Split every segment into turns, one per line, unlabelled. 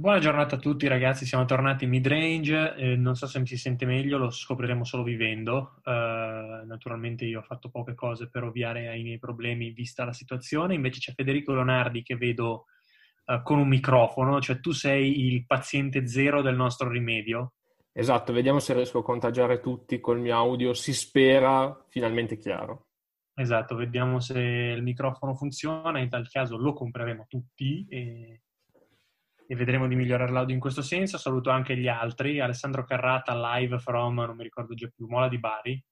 Buona giornata a tutti ragazzi, siamo tornati in mid-range, eh, non so se mi si sente meglio, lo scopriremo solo vivendo. Uh, naturalmente io ho fatto poche cose per ovviare ai miei problemi vista la situazione, invece c'è Federico Leonardi che vedo uh, con un microfono, cioè tu sei il paziente zero del nostro rimedio.
Esatto, vediamo se riesco a contagiare tutti col mio audio, si spera finalmente chiaro.
Esatto, vediamo se il microfono funziona, in tal caso lo compreremo tutti e e vedremo di migliorare l'audio in questo senso. Saluto anche gli altri, Alessandro Carrata live from, non mi ricordo già più, Mola di Bari.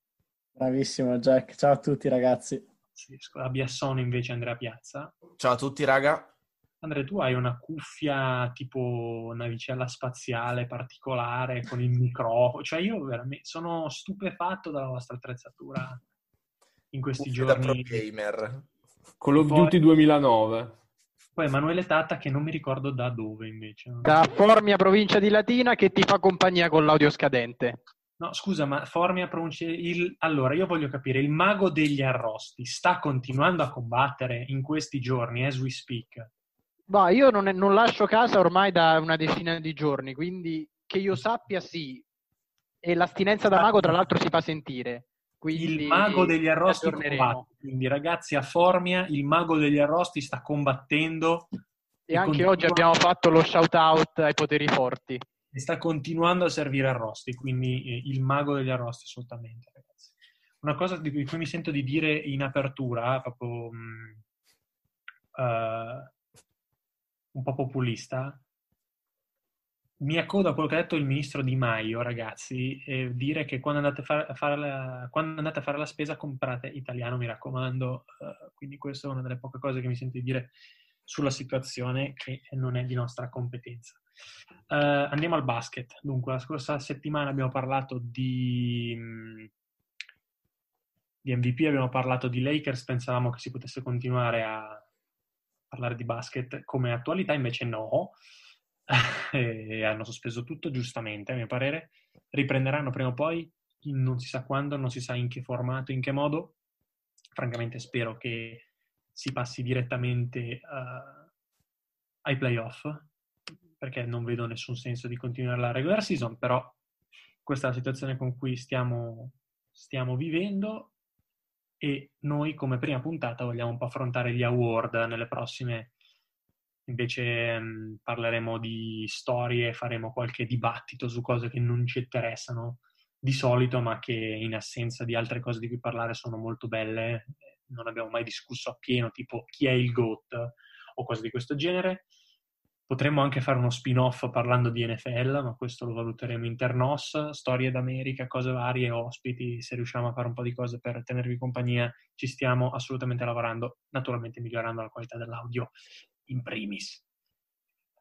Bravissimo Jack, ciao a tutti ragazzi.
Sì, a Biassono invece Andrea Piazza.
Ciao a tutti raga.
Andrea, tu hai una cuffia tipo navicella spaziale particolare con il microfono, cioè io veramente sono stupefatto dalla vostra attrezzatura in questi
cuffia
giorni.
Da pro gamer.
Call of Duty 2009.
Poi Emanuele Tata che non mi ricordo da dove invece.
Da Formia, provincia di Latina, che ti fa compagnia con l'audio scadente.
No, scusa, ma Formia pronuncia il... Allora, io voglio capire, il mago degli arrosti sta continuando a combattere in questi giorni, as we speak?
Ma io non, non lascio casa ormai da una decina di giorni, quindi che io sappia sì. E l'astinenza da mago, tra l'altro, si fa sentire.
Quindi il mago degli arrosti combatte. Quindi ragazzi a Formia il mago degli arrosti sta combattendo.
E, e anche continua... oggi abbiamo fatto lo shout out ai poteri forti.
E sta continuando a servire arrosti, quindi eh, il mago degli arrosti assolutamente ragazzi. Una cosa di cui mi sento di dire in apertura, proprio um, uh, un po' populista, mi accodo a quello che ha detto il ministro Di Maio, ragazzi, e dire che quando andate a fare, a fare, la, andate a fare la spesa comprate italiano, mi raccomando. Uh, quindi questa è una delle poche cose che mi sento di dire sulla situazione che non è di nostra competenza. Uh, andiamo al basket. Dunque, la scorsa settimana abbiamo parlato di, di MVP, abbiamo parlato di Lakers, pensavamo che si potesse continuare a parlare di basket come attualità, invece no e hanno sospeso tutto giustamente, a mio parere. Riprenderanno prima o poi, non si sa quando, non si sa in che formato, in che modo. Francamente spero che si passi direttamente uh, ai playoff, perché non vedo nessun senso di continuare la regular season, però questa è la situazione con cui stiamo, stiamo vivendo e noi come prima puntata vogliamo un po' affrontare gli award nelle prossime invece mh, mm, parleremo di storie, faremo qualche dibattito su cose che non ci interessano di solito, ma che in assenza di altre cose di cui parlare sono molto belle. Non abbiamo mai discusso appieno, tipo chi è il GOAT o cose di questo genere. Potremmo anche fare uno spin-off parlando di NFL, ma questo lo valuteremo internos, storie d'America, cose varie, ospiti, se riusciamo a fare un po' di cose per tenervi compagnia, ci stiamo assolutamente lavorando, naturalmente migliorando la qualità dell'audio in primis.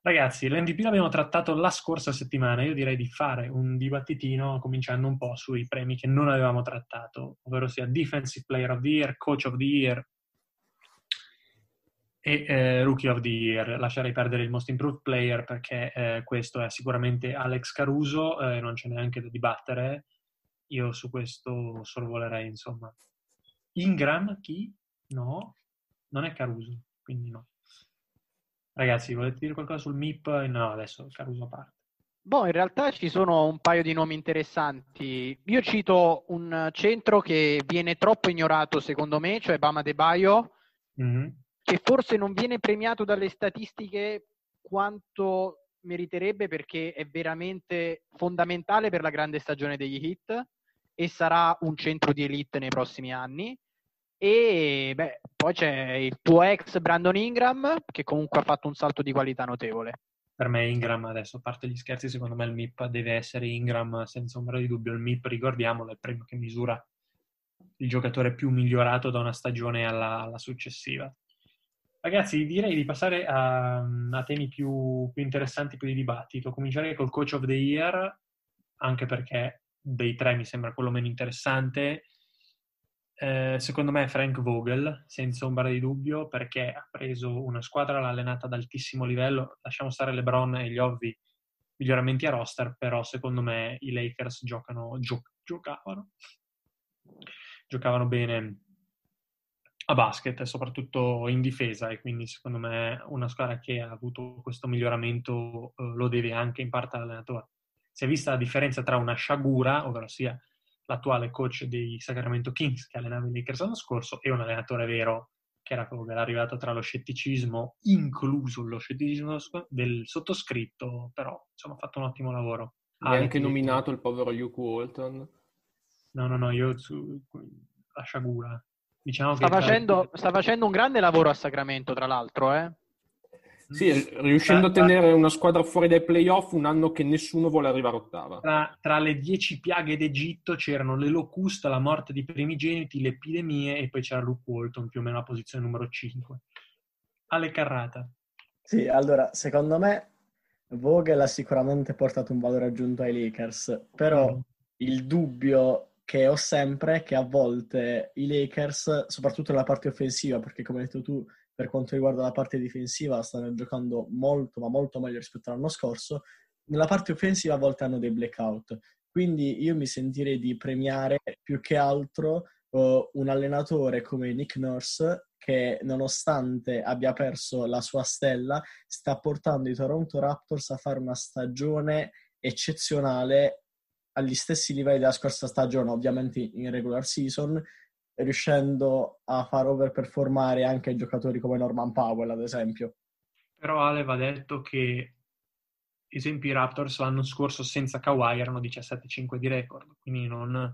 Ragazzi, l'MVP l'abbiamo trattato la scorsa settimana, io direi di fare un dibattitino cominciando un po' sui premi che non avevamo trattato, ovvero sia Defensive Player of the Year, Coach of the Year e eh, Rookie of the Year. Lascerei perdere il Most Improved Player perché eh, questo è sicuramente Alex Caruso, eh, non c'è neanche da dibattere. Io su questo sorvolerei, insomma. Ingram, chi? No, non è Caruso, quindi no. Ragazzi, volete dire qualcosa sul MIP? No, adesso Caruso a parte.
Boh, in realtà ci sono un paio di nomi interessanti. Io cito un centro che viene troppo ignorato secondo me, cioè Bama De Baio, mm-hmm. che forse non viene premiato dalle statistiche quanto meriterebbe perché è veramente fondamentale per la grande stagione degli hit e sarà un centro di elite nei prossimi anni. E beh, poi c'è il tuo ex Brandon Ingram, che comunque ha fatto un salto di qualità notevole.
Per me Ingram, adesso a parte gli scherzi, secondo me il MIP deve essere Ingram senza ombra di dubbio. Il MIP, ricordiamolo, è il premio che misura il giocatore più migliorato da una stagione alla, alla successiva. Ragazzi, direi di passare a, a temi più, più, interessanti, più di dibattito. Comincerei col Coach of the Year, anche perché dei tre mi sembra quello meno interessante eh, secondo me Frank Vogel, senza ombra di dubbio, perché ha preso una squadra, l'ha allenata ad altissimo livello. Lasciamo stare LeBron e gli ovvi miglioramenti a roster, però secondo me i Lakers giocano, gio- giocavano, giocavano bene a basket, soprattutto in difesa, e quindi secondo me una squadra che ha avuto questo miglioramento eh, lo deve anche in parte all'allenatore. Si è vista la differenza tra una Shagura, ovvero sia l'attuale coach dei Sacramento Kings che allenava i Lakers l'anno scorso, e un allenatore vero che era, che era arrivato tra lo scetticismo, incluso lo scetticismo del sottoscritto, però insomma ha fatto un ottimo lavoro.
Ha anche nominato il povero Luke Walton.
No, no, no, io su, la sciagura.
Diciamo sta, facendo, sta facendo un grande lavoro a Sacramento, tra l'altro, eh?
Sì, riuscendo tra, a tenere una squadra fuori dai playoff un anno che nessuno vuole arrivare ottava.
Tra, tra, le dieci piaghe d'Egitto c'erano le locuste, la morte di primigeniti, le epidemie e poi c'era Luke Walton, più o meno la posizione numero 5. Ale Carrata.
Sì, allora, secondo me Vogel ha sicuramente portato un valore aggiunto ai Lakers, però mm. il dubbio che ho sempre è che a volte i Lakers, soprattutto nella parte offensiva, perché come hai detto tu, per quanto riguarda la parte difensiva stanno giocando molto, ma molto meglio rispetto all'anno scorso. Nella parte offensiva a volte hanno dei blackout. Quindi io mi sentirei di premiare più che altro uh, un allenatore come Nick Nurse che nonostante abbia perso la sua stella sta portando i Toronto Raptors a fare una stagione eccezionale agli stessi livelli della scorsa stagione, ovviamente in regular season, riuscendo a far overperformare anche giocatori come Norman Powell, ad esempio.
Però Ale va detto che esempi i Raptors l'anno scorso senza Kawhi erano 17-5 di record, quindi non...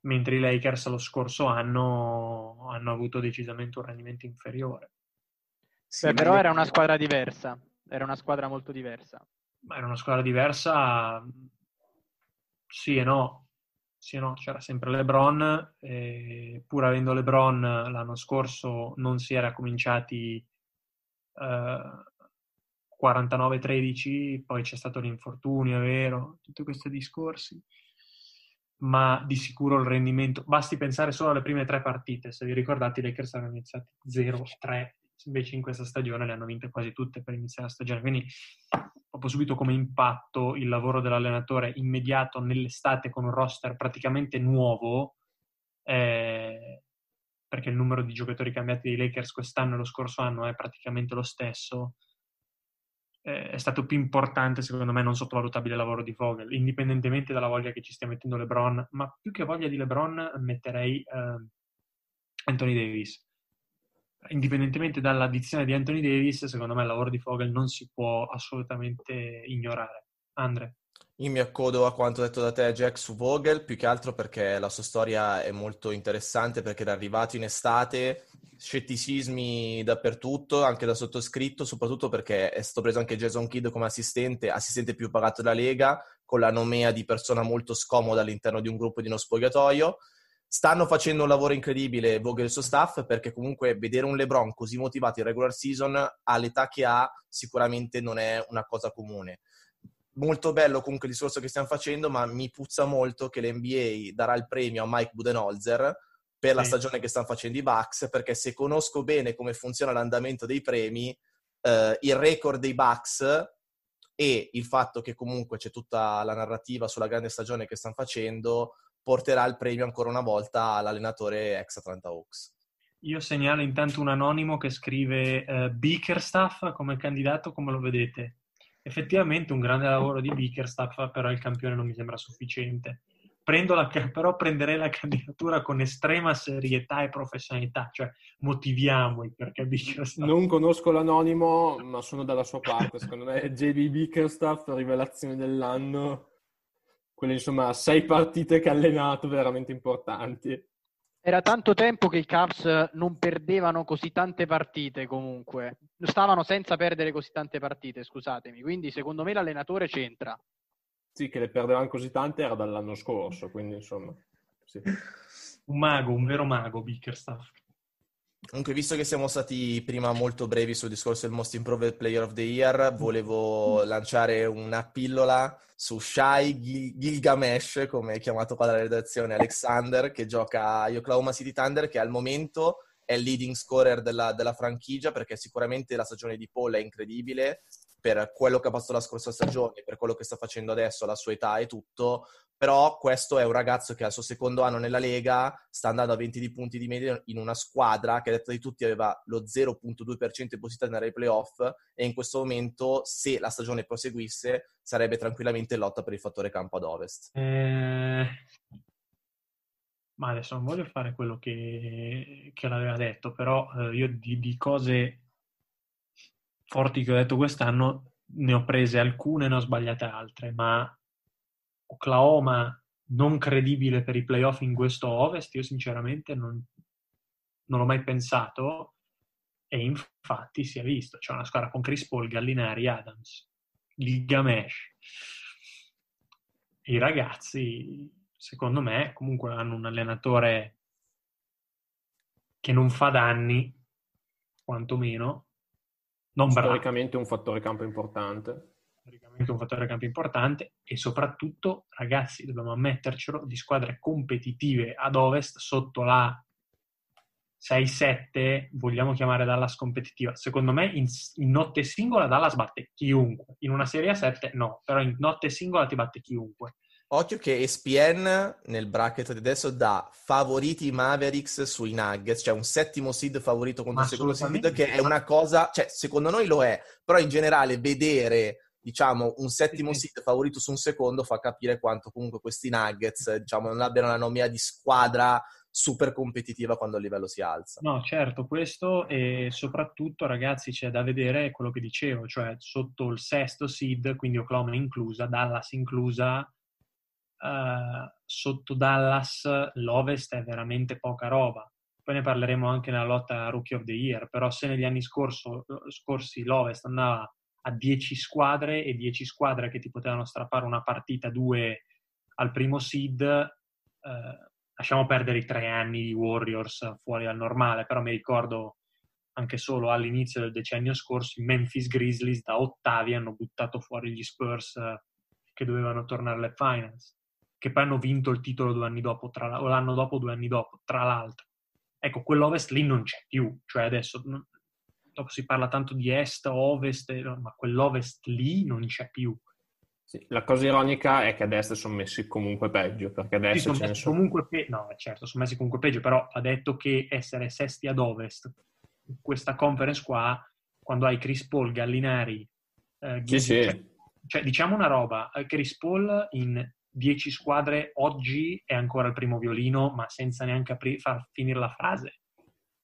mentre i Lakers lo scorso anno hanno avuto decisamente un rendimento inferiore.
Sì, Beh, però era una squadra diversa, era una squadra molto diversa.
Era una squadra diversa, sì e no, sì, no, c'era sempre LeBron, e pur avendo LeBron l'anno scorso non si era cominciati eh, 49-13, poi c'è stato l'infortunio, è vero, tutti questi discorsi, ma di sicuro il rendimento, basti pensare solo alle prime tre partite, se vi ricordate i Lakers erano iniziati 0-3, invece in questa stagione le hanno vinte quasi tutte per iniziare la stagione, quindi proprio subito come impatto il lavoro dell'allenatore immediato nell'estate con un roster praticamente nuovo, eh, perché il numero di giocatori cambiati dei Lakers quest'anno e lo scorso anno è praticamente lo stesso, eh, è stato più importante, secondo me, non sottovalutabile il lavoro di Vogel, indipendentemente dalla voglia che ci stia mettendo LeBron, ma più che voglia di LeBron metterei eh, Anthony Davis indipendentemente dall'addizione di Anthony Davis, secondo me il lavoro di Fogel non si può assolutamente ignorare. Andre.
Io mi accodo a quanto detto da te, Jack, su Vogel, più che altro perché la sua storia è molto interessante, perché era arrivato in estate, scetticismi dappertutto, anche da sottoscritto, soprattutto perché è stato preso anche Jason Kidd come assistente, assistente più pagato della Lega, con la nomea di persona molto scomoda all'interno di un gruppo di uno spogliatoio. Stanno facendo un lavoro incredibile Vogel e il suo staff perché comunque vedere un LeBron così motivato in regular season all'età che ha sicuramente non è una cosa comune. Molto bello comunque il discorso che stiamo facendo, ma mi puzza molto che l'NBA darà il premio a Mike Budenholzer per la stagione che stanno facendo i Bucks, perché se conosco bene come funziona l'andamento dei premi, eh, il record dei Bucks e il fatto che comunque c'è tutta la narrativa sulla grande stagione che stanno facendo, porterà il premio ancora una volta all'allenatore ex Atlanta Hawks.
Io segnalo intanto un anonimo che scrive uh, Bickerstaff come candidato, come lo vedete? Effettivamente un grande lavoro di Bickerstaff, però il campione non mi sembra sufficiente. La, però prenderei la candidatura con estrema serietà e professionalità, cioè motiviamo il perché Bickerstaff.
Non conosco l'anonimo, ma sono dalla sua parte. Secondo me JB Bickerstaff, rivelazione dell'anno quelle insomma sei partite che ha allenato veramente importanti.
Era tanto tempo che i Cavs non perdevano così tante partite comunque, stavano senza perdere così tante partite, scusatemi, quindi secondo me l'allenatore c'entra.
Sì, che le perdevano così tante era dall'anno scorso, quindi insomma... Sì.
Un mago, un vero mago, Bickerstaff.
Comunque, visto che siamo stati prima molto brevi sul discorso del Most Improved Player of the Year, volevo lanciare una pillola su Shai Gil- Gilgamesh, come è chiamato qua dalla redazione, Alexander, che gioca a Oklahoma City Thunder, che al momento è il leading scorer della, della franchigia, perché sicuramente la stagione di Paul è incredibile, per quello che ha passato la scorsa stagione, per quello che sta facendo adesso, la sua età e tutto, però questo è un ragazzo che al suo secondo anno nella Lega sta andando a 20 di punti di media in una squadra che a detta di tutti aveva lo 0.2% di possibilità di andare ai playoff e in questo momento, se la stagione proseguisse, sarebbe tranquillamente in lotta per il fattore campo ad ovest.
Eh... Ma adesso non voglio fare quello che, che l'aveva detto, però eh, io di, di cose forti che ho detto quest'anno ne ho prese alcune, ne ho sbagliate altre, ma Oklahoma non credibile per i playoff in questo Ovest, io sinceramente non, non l'ho mai pensato e infatti si è visto, c'è una squadra con Chris Paul, Gallinari, Adams, Gilgamesh. I ragazzi, secondo me, comunque hanno un allenatore che non fa danni, quantomeno.
Non Storicamente un fattore campo importante
storicamente un fattore campo importante e soprattutto, ragazzi, dobbiamo ammettercelo, di squadre competitive ad ovest sotto la 6-7 vogliamo chiamare Dallas competitiva. Secondo me in, in, notte singola Dallas batte chiunque. In una serie a 7 no, però in notte singola ti batte chiunque.
Occhio che ESPN nel bracket di adesso dà favoriti Mavericks sui Nuggets, cioè un settimo seed favorito contro il secondo seed, che è una cosa, cioè secondo noi lo è, però in generale vedere diciamo, un settimo seed favorito su un secondo fa capire quanto comunque questi Nuggets, diciamo, non abbiano la nomea di squadra super competitiva quando il livello si alza.
No, certo, questo e soprattutto, ragazzi, c'è da vedere quello che dicevo, cioè sotto il sesto seed, quindi Oklahoma inclusa, Dallas inclusa, uh, sotto Dallas l'Ovest è veramente poca roba. Poi ne parleremo anche nella lotta Rookie of the Year, però se negli anni scorso, scorsi l'Ovest andava a 10 squadre e 10 squadre che ti potevano strappare una partita, due al primo seed. Eh, lasciamo perdere i tre anni di Warriors fuori dal normale, però mi ricordo anche solo all'inizio del decennio scorso i Memphis Grizzlies da ottavi hanno buttato fuori gli Spurs eh, che dovevano tornare alle finals, che poi hanno vinto il titolo due anni dopo, tra, o l'anno dopo due anni dopo, tra l'altro. Ecco, quell'Ovest lì non c'è più, cioè adesso dopo si parla tanto di est, ovest, ma quell'ovest lì non c'è più.
Sì, la cosa ironica è che a destra sono messi comunque peggio, perché adesso sì,
sono messi sono... comunque pe- no, certo, sono messi comunque peggio, però ha detto che essere sesti ad ovest, questa conference qua, quando hai Chris Paul, Gallinari,
eh, sì, sì. Cioè,
cioè, diciamo una roba, eh, Chris Paul in 10 squadre oggi è ancora il primo violino, ma senza neanche apri- far finire la frase.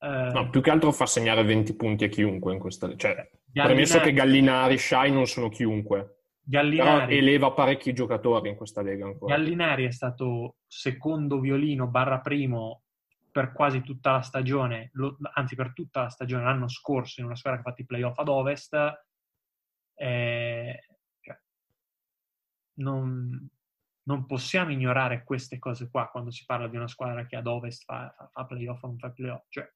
No, eh, più che altro fa segnare 20 punti a chiunque in questa... Cioè, Gallinari... premesso che Gallinari, Shai non sono chiunque. Gallinari... Però eleva parecchi giocatori in questa lega ancora.
Gallinari è stato secondo violino barra primo per quasi tutta la stagione, lo, anzi per tutta la stagione l'anno scorso in una squadra che ha fatto i playoff ad ovest. Eh, cioè, non, non, possiamo ignorare queste cose qua quando si parla di una squadra che ad ovest fa, fa, playoff o non fa playoff. Cioè,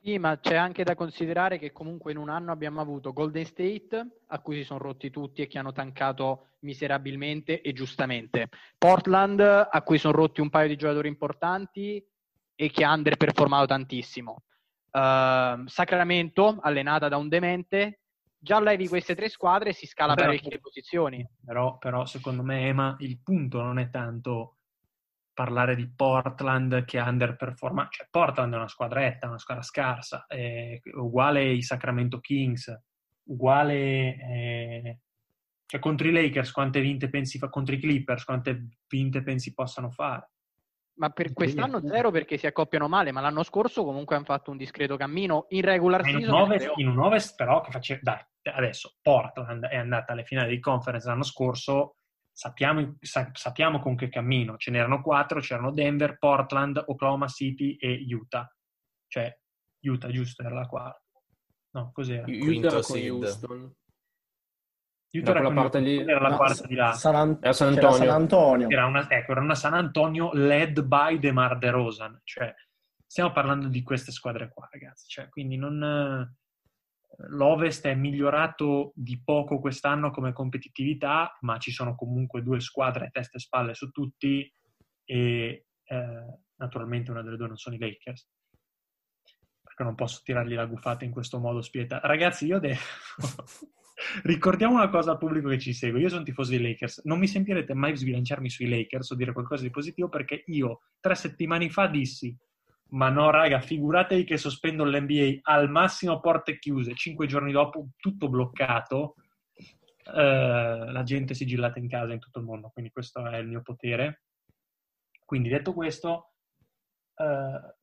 sì, ma c'è anche da considerare che comunque in un anno abbiamo avuto Golden State, a cui si sono rotti tutti e che hanno tancato miserabilmente e giustamente. Portland, a cui sono rotti un paio di giocatori importanti e che ha underperformato tantissimo. Uh, Sacramento, allenata da un demente, già levi queste tre squadre e si scala parecchie le posizioni.
Però, però, secondo me, Ema, il punto non è tanto parlare di Portland che underperforma, cioè Portland è una squadretta, una squadra scarsa, è uguale i Sacramento Kings, uguale eh, cioè contro i Lakers quante vinte pensi fa, contro i Clippers quante vinte pensi possano fare.
Ma per quest'anno zero perché si accoppiano male, ma l'anno scorso comunque hanno fatto un discreto cammino in regular
in
season.
Un ovest, in un ovest però che faceva... Dai, adesso Portland è andata alle finali di conference l'anno scorso sappiamo, sa, sappiamo con che cammino. Ce n'erano quattro, c'erano Denver, Portland, Oklahoma City e Utah. Cioè, Utah, giusto, era la quarta. No, cos'era?
Utah con Houston.
Era, con parte lì... era la no, quarta di là.
San, An- era San Antonio. San Antonio.
Era una, ecco, era una San Antonio led by DeMar DeRozan. Cioè, stiamo parlando di queste squadre qua, ragazzi. Cioè, quindi non L'Ovest è migliorato di poco quest'anno come competitività, ma ci sono comunque due squadre testa e spalle su tutti e eh, naturalmente una delle due non sono i Lakers. Perché non posso tirargli la guffata in questo modo spietato. Ragazzi, io devo... Ricordiamo una cosa al pubblico che ci segue. Io sono tifoso dei Lakers. Non mi sentirete mai sbilanciarmi sui Lakers o dire qualcosa di positivo perché io tre settimane fa dissi ma no, raga, figuratevi che sospendo l'NBA al massimo porte chiuse, cinque giorni dopo tutto bloccato, eh, la gente sigillata in casa in tutto il mondo, quindi questo è il mio potere. Quindi detto questo, eh,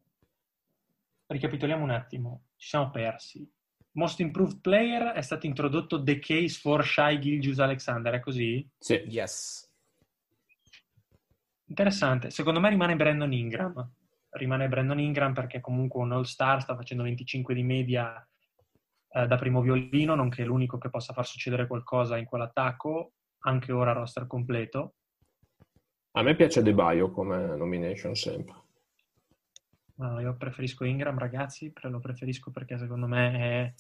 ricapitoliamo un attimo, ci siamo persi. Most Improved Player è stato introdotto The Case for Shy Gilgius Alexander, è così?
Sì. Yes.
Interessante. Secondo me rimane Brandon Ingram. Rimane Brandon Ingram perché comunque un all-star sta facendo 25 di media eh, da primo violino, nonché l'unico che possa far succedere qualcosa in quell'attacco, anche ora roster completo.
A me piace De Baio come nomination sempre.
No, io preferisco Ingram, ragazzi, lo preferisco perché secondo me è,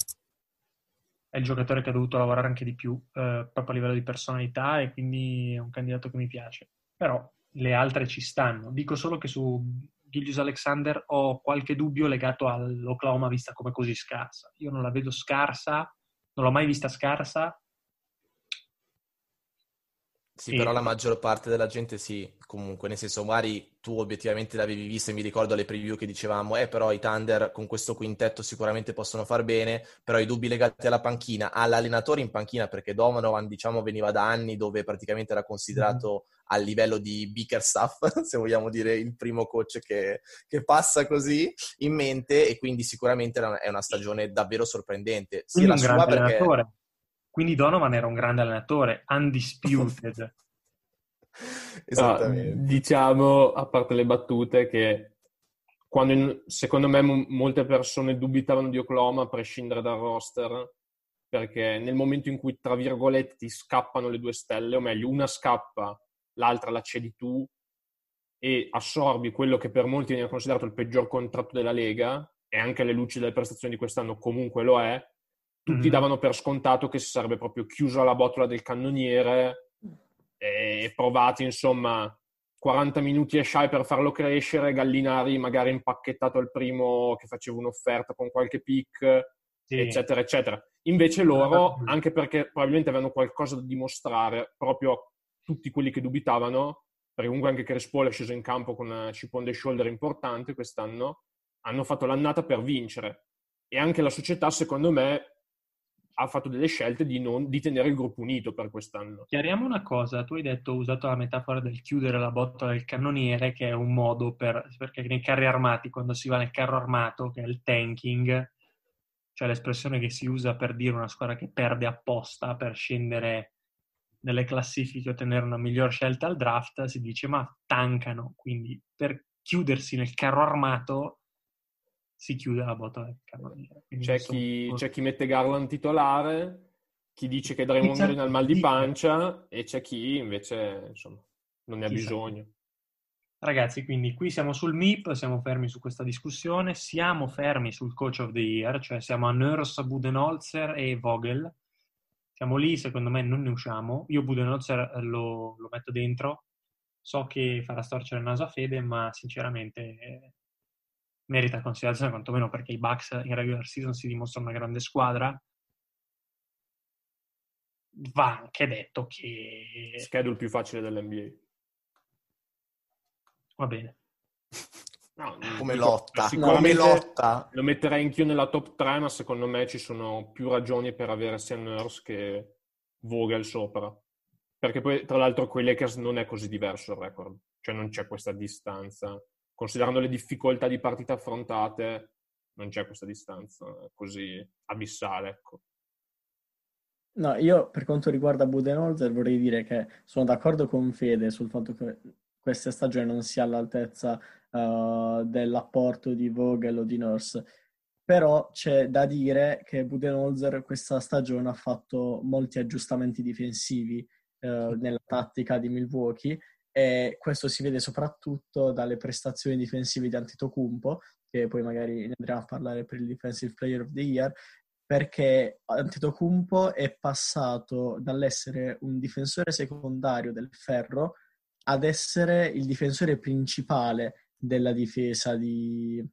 è il giocatore che ha dovuto lavorare anche di più, eh, proprio a livello di personalità, e quindi è un candidato che mi piace. Però le altre ci stanno. Dico solo che su Gilgius Alexander ho qualche dubbio legato all'Oklahoma vista come così scarsa. Io non la vedo scarsa, non l'ho mai vista scarsa,
sì, sì, però la maggior parte della gente sì, comunque, nel senso, magari tu obiettivamente l'avevi vista e mi ricordo le preview che dicevamo, eh, però i Thunder con questo quintetto sicuramente possono far bene, però i dubbi legati alla panchina, all'allenatore in panchina, perché Donovan, diciamo, veniva da anni dove praticamente era considerato mm. a livello di Bickerstaff, se vogliamo dire il primo coach che, che, passa così in mente, e quindi sicuramente è una stagione davvero sorprendente.
Sia la sua perché... Allenatore quindi Donovan era un grande allenatore, undisputed.
Esattamente. No, diciamo, a parte le battute, che quando in, secondo me m- molte persone dubitavano di Oklahoma a prescindere dal roster, perché nel momento in cui, tra virgolette, ti scappano le due stelle, o meglio, una scappa, l'altra la cedi tu, e assorbi quello che per molti viene considerato il peggior contratto della Lega, e anche alle luci delle prestazioni di quest'anno comunque lo è, tutti mm-hmm. davano per scontato che si sarebbe proprio chiuso alla botola del cannoniere e provati insomma 40 minuti e shy per farlo crescere, Gallinari magari impacchettato al primo che faceva un'offerta con qualche pick, sì. eccetera, eccetera. Invece loro, anche perché probabilmente avevano qualcosa da dimostrare, proprio tutti quelli che dubitavano, perché comunque anche Chris Paul è sceso in campo con una chip on the shoulder importante quest'anno, hanno fatto l'annata per vincere. E anche la società, secondo me, ha fatto delle scelte di, non, di tenere il gruppo unito per quest'anno.
Chiariamo una cosa, tu hai detto, hai usato la metafora del chiudere la botta del cannoniere, che è un modo per, perché nei carri armati, quando si va nel carro armato, che è il tanking, cioè l'espressione che si usa per dire una squadra che perde apposta per scendere nelle classifiche ottenere una miglior scelta al draft, si dice ma tankano, quindi per chiudersi nel carro armato si chiude la botta del cannoniere.
C'è chi, c'è chi, mette Garland titolare, chi dice che Draymond Green ha il mal di pancia e c'è chi invece insomma, non ne ha bisogno.
Ragazzi, quindi qui siamo sul MIP, siamo fermi su questa discussione, siamo fermi sul Coach of the Year, cioè siamo a Nurse, Budenholzer e Vogel. Siamo lì, secondo me non ne usciamo. Io Budenholzer lo, lo metto dentro, so che farà storcere il naso a Fede, ma sinceramente merita considerazione quantomeno perché i Bucks in regular season si dimostrano una grande squadra. Va anche detto che...
Schedule più facile dell'NBA.
Va bene.
No, come lotta, come lotta.
Lo metterei anch'io nella top 3, ma secondo me ci sono più ragioni per avere sia Nurse che Vogel sopra. Perché poi, tra l'altro, con i Lakers non è così diverso il record. Cioè non c'è questa distanza considerando le difficoltà di partita affrontate, non c'è questa distanza così abissale. Ecco.
No, io per quanto riguarda Budenholzer vorrei dire che sono d'accordo con Fede sul fatto che questa stagione non sia all'altezza uh, dell'apporto di Vogel o di Nurse, però c'è da dire che Budenholzer questa stagione ha fatto molti aggiustamenti difensivi uh, nella tattica di Milwaukee e questo si vede soprattutto dalle prestazioni difensive di Antetokounmpo, che poi magari ne andremo a parlare per il Defensive Player of the Year, perché Antetokounmpo è passato dall'essere un difensore secondario del ferro ad essere il difensore principale della difesa di...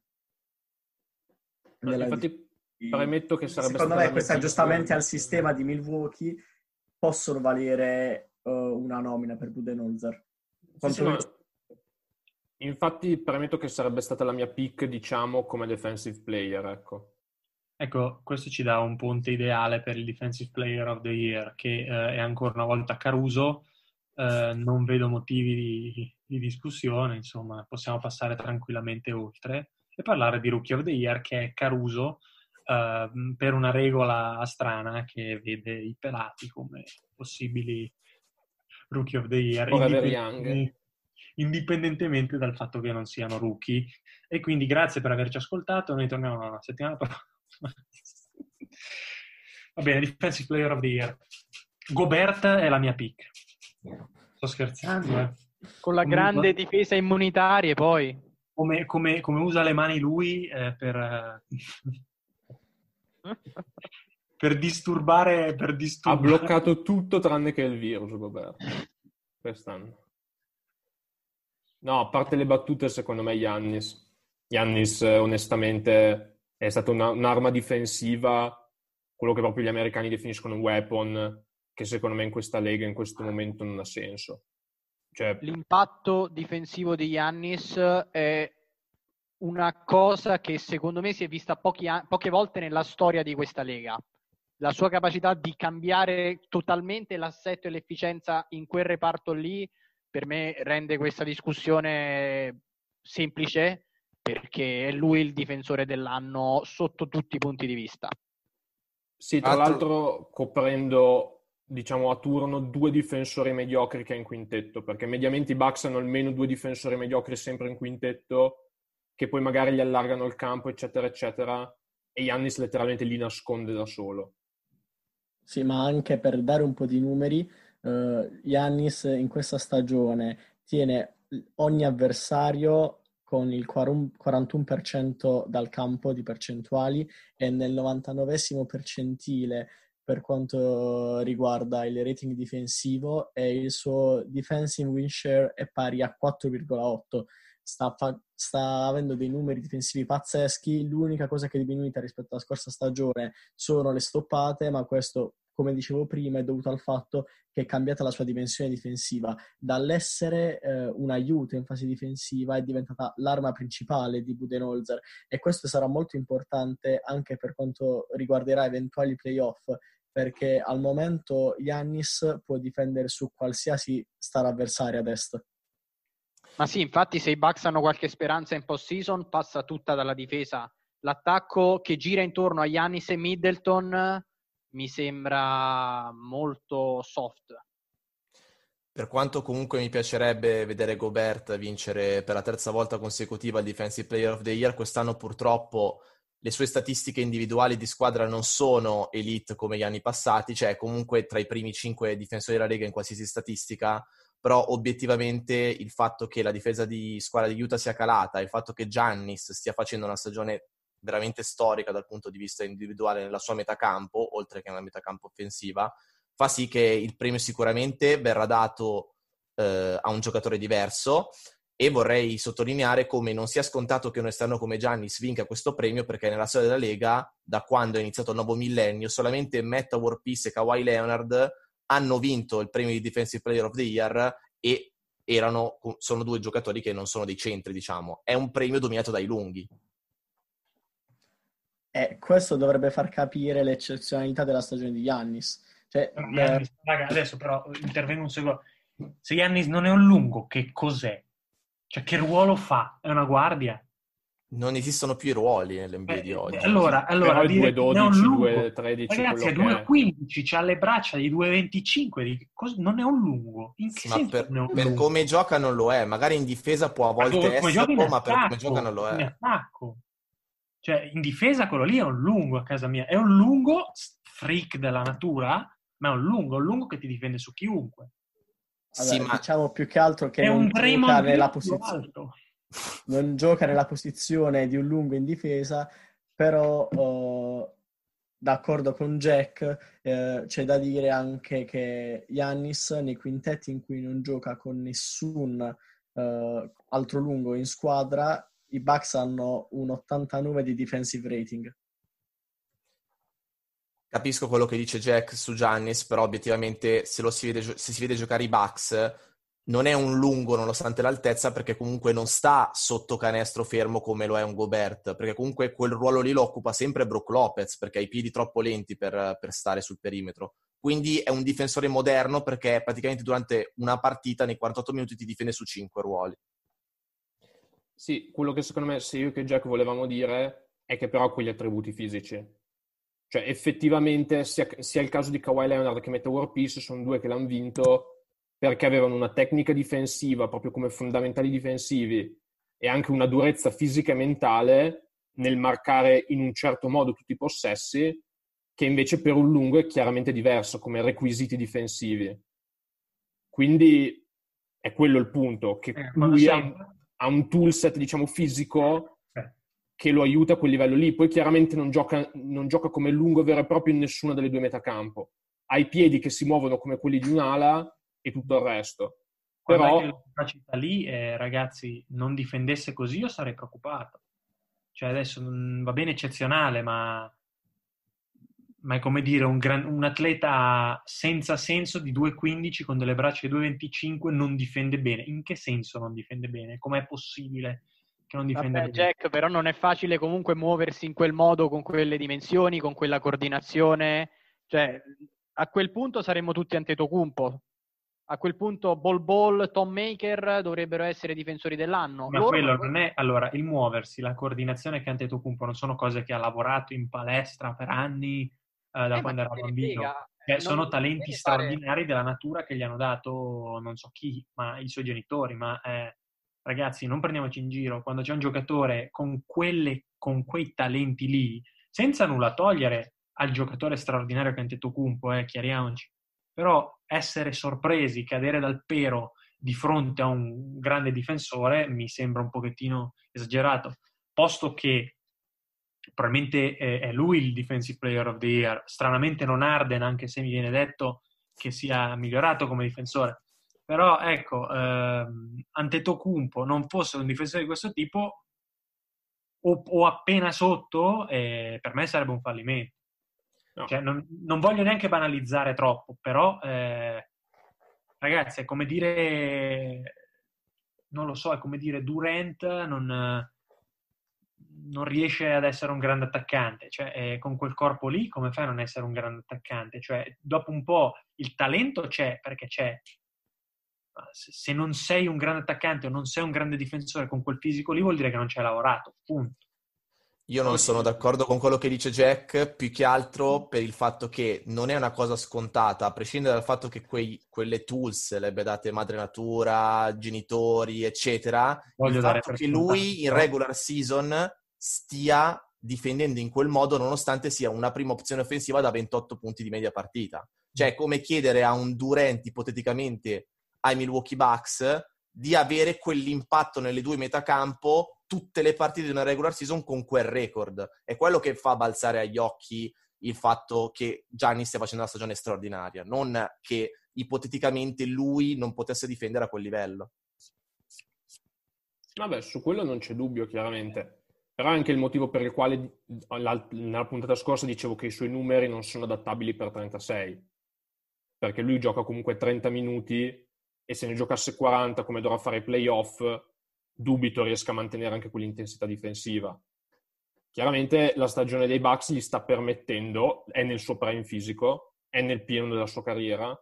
Della, Infatti, Premetto che sarebbe
Secondo me questi aggiustamenti al sistema di Milwaukee possono valere uh, una nomina per Budenholzer.
Sì, sì, no. Infatti premetto che sarebbe stata la mia pick, diciamo, come defensive player, ecco.
Ecco, questo ci dà un ponte ideale per il Defensive Player of the Year, che eh, è ancora una volta Caruso. Eh, non vedo motivi di, di, discussione, insomma, possiamo passare tranquillamente oltre e parlare di Rookie of the Year, che è Caruso, eh, per una regola strana che vede i pelati come possibili Rookie of the Year. Indipend- indipendentemente dal fatto che non siano rookie. E quindi grazie per averci ascoltato. Noi torniamo la settimana prossima. Va bene, Defensive Player of the Year. Gobert è la mia pick. Sto scherzando, eh.
Con la grande come... difesa immunitaria poi.
Come, come, come, usa le mani lui eh, per... per disturbare, per disturbare...
Ha bloccato tutto tranne che il virus, Gobert. Quest'anno. No, a parte le battute, secondo me Yannis. Yannis, eh, onestamente, è stata una, un'arma difensiva, quello che proprio gli americani definiscono un weapon, che secondo me in questa lega, in questo momento, non ha senso.
Cioè... L'impatto difensivo di Yannis è una cosa che secondo me si è vista pochi, poche volte nella storia di questa lega. La sua capacità di cambiare totalmente l'assetto e l'efficienza in quel reparto lì per me rende questa discussione semplice perché è lui il difensore dell'anno sotto tutti i punti di vista.
Sì, tra l'altro coprendo diciamo a turno due difensori mediocri che ha in quintetto, perché mediamente i Bucks hanno almeno due difensori mediocri sempre in quintetto che poi magari gli allargano il campo, eccetera, eccetera, e Yannis letteralmente li nasconde da solo.
Sì, ma anche per dare un po' di numeri, uh, Giannis in questa stagione tiene ogni avversario con il 41% dal campo di percentuali e nel 99 percentile per quanto riguarda il rating difensivo e il suo defensive win share è pari a 4,8. Sta, fa- sta, avendo dei numeri difensivi pazzeschi. L'unica cosa che è diminuita rispetto alla scorsa stagione sono le stoppate, ma questo come dicevo prima, è dovuto al fatto che è cambiata la sua dimensione difensiva. Dall'essere eh, un aiuto in fase difensiva è diventata l'arma principale di Budenholzer e questo sarà molto importante anche per quanto riguarderà eventuali playoff perché al momento Yannis può difendere su qualsiasi star avversaria ad est.
Ma sì, infatti se i Bucks hanno qualche speranza in post-season passa tutta dalla difesa. L'attacco che gira intorno a Yannis e Middleton mi sembra molto soft.
Per quanto comunque mi piacerebbe vedere Gobert vincere per la terza volta consecutiva il Defensive Player of the Year, quest'anno purtroppo le sue statistiche individuali di squadra non sono elite come gli anni passati, cioè comunque tra i primi cinque difensori della Lega in qualsiasi statistica, però obiettivamente il fatto che la difesa di squadra di Utah sia calata, il fatto che Giannis stia facendo una stagione veramente storica dal punto di vista individuale nella sua metacampo, oltre che nella metacampo offensiva, fa sì che il premio sicuramente verrà dato eh, a un giocatore diverso. E vorrei sottolineare come non sia scontato che un esterno come Giannis vinca questo premio perché nella storia della Lega, da quando è iniziato il nuovo millennio, solamente Metta War Peace e Kawhi Leonard hanno vinto il premio di Defensive Player of the Year e erano, sono due giocatori che non sono dei centri, diciamo. È un premio dominato dai lunghi.
E questo dovrebbe far capire l'eccezionalità della stagione di Yannis. Cioè,
Giannis, eh... raga, adesso però intervengo un secondo. Se Yannis non è un lungo, che cos'è? Cioè, che ruolo fa? È una guardia?
Non esistono più i ruoli nell'NBA eh, di oggi.
Allora, allora dire 2, 13, Ragazzi, è 2,15, c'ha le braccia di 2,25, di... non è un lungo. In che
ma per, per come gioca non lo è. Magari in difesa può a volte ma esserlo, ma per come gioca non lo è. In attacco.
Cioè, in difesa quello lì è un lungo a casa mia. È un lungo freak della natura, ma è un lungo, un lungo che ti difende su chiunque.
Allora, sì, ma... Diciamo più che altro che è non gioca nella posizione... Non gioca nella posizione di un lungo in difesa, però... Uh d'accordo con Jack, eh, c'è da dire anche che Yannis nei quintetti in cui non gioca con nessun eh, altro lungo in squadra i Bucks hanno un 89 di defensive rating.
Capisco quello che dice Jack su Giannis, però obiettivamente se, si vede, se si vede giocare i Bucks non è un lungo nonostante l'altezza perché comunque non sta sotto canestro fermo come lo è un Gobert, perché comunque quel ruolo lì lo occupa sempre Brook Lopez perché ha i piedi troppo lenti per, per stare sul perimetro. Quindi è un difensore moderno perché praticamente durante una partita nei 48 minuti ti difende su 5 ruoli.
Sì, quello che secondo me sia io che Jack volevamo dire è che però ha quegli attributi fisici. Cioè effettivamente sia, sia il caso di Kawhi Leonard che Meta War Peace sono due che l'hanno vinto perché avevano una tecnica difensiva proprio come fondamentali difensivi e anche una durezza fisica e mentale nel marcare in un certo modo tutti i possessi, che invece per un lungo è chiaramente diverso come requisiti difensivi. Quindi è quello il punto, che eh, lui ha, ha, un toolset, diciamo, fisico eh. che lo aiuta a quel livello lì. Poi chiaramente non gioca, non gioca come lungo vero e proprio in nessuna delle due metacampo. Ha i piedi che si muovono come quelli di un'ala e tutto il resto.
Però che la capacità lì, eh, ragazzi, non difendesse così, io sarei preoccupato. Cioè adesso va bene eccezionale, ma, ma è come dire un, gran, un, atleta senza senso di 2,15 con delle braccia di 2,25 non difende bene. In che senso non difende bene? Com'è possibile che non difenda Vabbè,
bene? Jack, però non è facile comunque muoversi in quel modo, con quelle dimensioni, con quella coordinazione. Cioè, a quel punto saremmo tutti Antetokounmpo a quel punto Ball Ball, Tom Maker dovrebbero essere difensori dell'anno.
Ma Loro quello non è, allora, il muoversi, la coordinazione che Antetokounmpo non sono cose che ha lavorato in palestra per anni eh, da eh, quando era bambino. Eh, sono talenti straordinari fare... della natura che gli hanno dato non so chi, ma i suoi genitori, ma eh, ragazzi, non prendiamoci in giro, quando c'è un giocatore con, quelle, con quei talenti lì, senza nulla togliere al giocatore straordinario che è Antetokounmpo, eh, chiariamoci, però essere sorpresi, cadere dal pero di fronte a un grande difensore mi sembra un pochettino esagerato, posto che probabilmente è lui il defensive player of the year, stranamente non Arden, anche se mi viene detto che sia migliorato come difensore. Però ecco, ehm, Antetokounmpo non fosse un difensore di questo tipo o, o appena sotto, eh, per me sarebbe un fallimento. No. Cioè, non, non, voglio neanche banalizzare troppo, però, eh, ragazzi, è come dire, non lo so, è come dire Durant non, non riesce ad essere un grande attaccante. Cioè, eh, con quel corpo lì, come fai a non essere un grande attaccante? Cioè, dopo un po' il talento c'è, perché c'è. Se non sei un grande attaccante o non sei un grande difensore con quel fisico lì, vuol dire che non ci hai lavorato, punto.
Io non sono d'accordo con quello che dice Jack, più che altro per il fatto che non è una cosa scontata, a prescindere dal fatto che quei, quelle tools le abbia date madre natura, genitori, eccetera, Voglio il fatto che lui in regular season stia difendendo in quel modo nonostante sia una prima opzione offensiva da 28 punti di media partita. Cioè, è come chiedere a un Durant ipoteticamente ai Milwaukee Bucks di avere quell'impatto nelle due metacampo tutte le partite di una regular season con quel record. È quello che fa balzare agli occhi il fatto che Gianni stia facendo una stagione straordinaria, non che ipoteticamente lui non potesse difendere a quel livello.
Vabbè, su quello non c'è dubbio, chiaramente. Però è anche il motivo per il quale nella puntata scorsa dicevo che i suoi numeri non sono adattabili per 36. Perché lui gioca comunque 30 minuti e se ne giocasse 40 come dovrà fare i playoff, dubito riesca a mantenere anche quell'intensità difensiva. Chiaramente la stagione dei Bucks gli sta permettendo, è nel suo prime fisico, è nel pieno della sua carriera,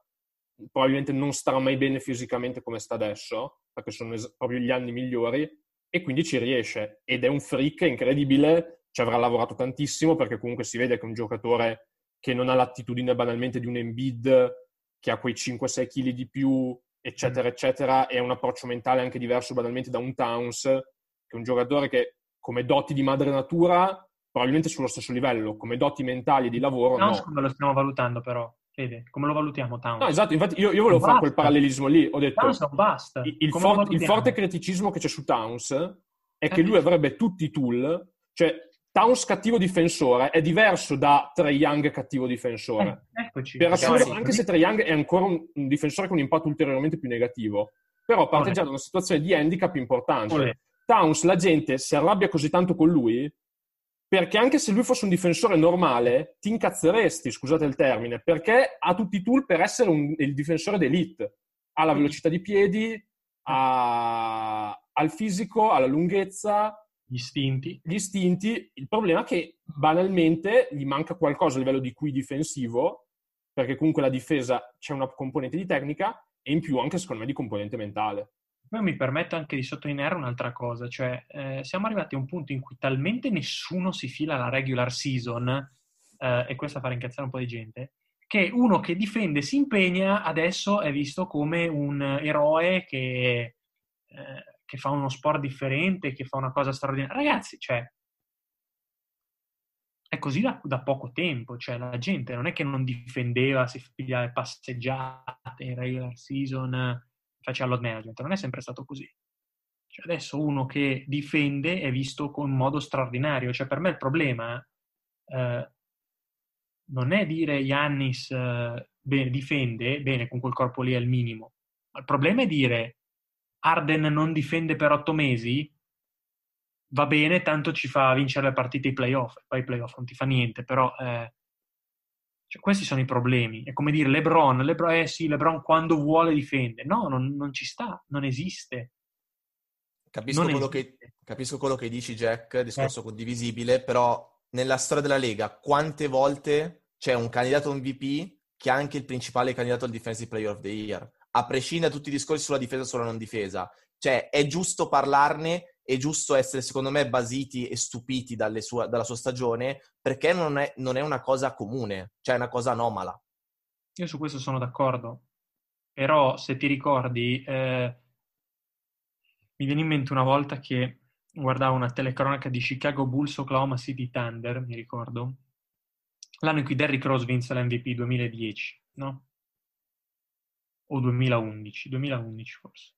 probabilmente non starà mai bene fisicamente come sta adesso, perché sono es- proprio gli anni migliori, e quindi ci riesce. Ed è un freak incredibile, ci avrà lavorato tantissimo, perché comunque si vede che è un giocatore che non ha l'attitudine banalmente di un Embiid, che ha quei 5-6 kg di più, eccetera, eccetera, è un approccio mentale anche diverso banalmente da un Towns, che è un giocatore che come doti di madre natura probabilmente sullo stesso livello, come doti mentali di lavoro
Towns
no.
come lo stiamo valutando però? Fede, come lo valutiamo Towns?
No, esatto, infatti io, io volevo fare quel parallelismo lì, ho detto
Towns basta.
Il, for- il forte criticismo che c'è su Towns è che eh, lui avrebbe tutti i tool, cioè Towns cattivo difensore è diverso da Trey Young cattivo difensore. Eh, eccoci. Assurdo, anche se Trey Young è ancora un, un, difensore con un impatto ulteriormente più negativo, però parte già da una situazione di handicap importante. Olè. Towns, la gente si arrabbia così tanto con lui perché anche se lui fosse un difensore normale, ti incazzeresti, scusate il termine, perché ha tutti i tool per essere un, il difensore d'elite. Ha la velocità di piedi, ha, ha il fisico, ha la lunghezza,
gli istinti.
Gli istinti. Il problema è che banalmente gli manca qualcosa a livello di cui difensivo, perché comunque la difesa c'è una componente di tecnica e in più anche secondo me di componente mentale.
Poi mi permetto anche di sottolineare un'altra cosa, cioè eh, siamo arrivati a un punto in cui talmente nessuno si fila la regular season, eh, e questo fa incazzare un po' di gente, che uno che difende si impegna adesso è visto come un eroe che, eh, che fa uno sport differente, che fa una cosa straordinaria. Ragazzi, cioè, è così da, da, poco tempo, cioè la gente non è che non difendeva, si pigliava passeggiate in regular season faceva load management, non è sempre stato così. Cioè adesso uno che difende è visto con modo straordinario, cioè per me il problema eh, non è dire Yannis eh, bene, difende, bene, con quel corpo lì il minimo, il problema è dire Arden non difende per otto mesi, va bene, tanto ci fa vincere le partite ai playoff, poi i playoff non ti fa niente, però eh, cioè, questi sono i problemi. È come dire LeBron, LeBron, eh sì, LeBron quando vuole difende. No, non, non ci sta, non esiste.
Capisco, non quello esiste. Che, capisco, quello che, dici, Jack, discorso eh. condivisibile, però nella storia della Lega quante volte c'è un candidato MVP che è anche il principale candidato al Defensive Player of the Year? A prescindere da tutti i discorsi sulla difesa e sulla non difesa. Cioè, è giusto parlarne è giusto essere, secondo me, basiti e stupiti sua, dalla sua stagione perché non è, non è, una cosa comune, cioè è una cosa anomala.
Io su questo sono d'accordo, però se ti ricordi, eh, mi viene in mente una volta che guardavo una telecronaca di Chicago Bulls Oklahoma City Thunder, mi ricordo, l'anno in cui Derrick Rose vinse l'MVP 2010, no? O 2011, 2011 forse.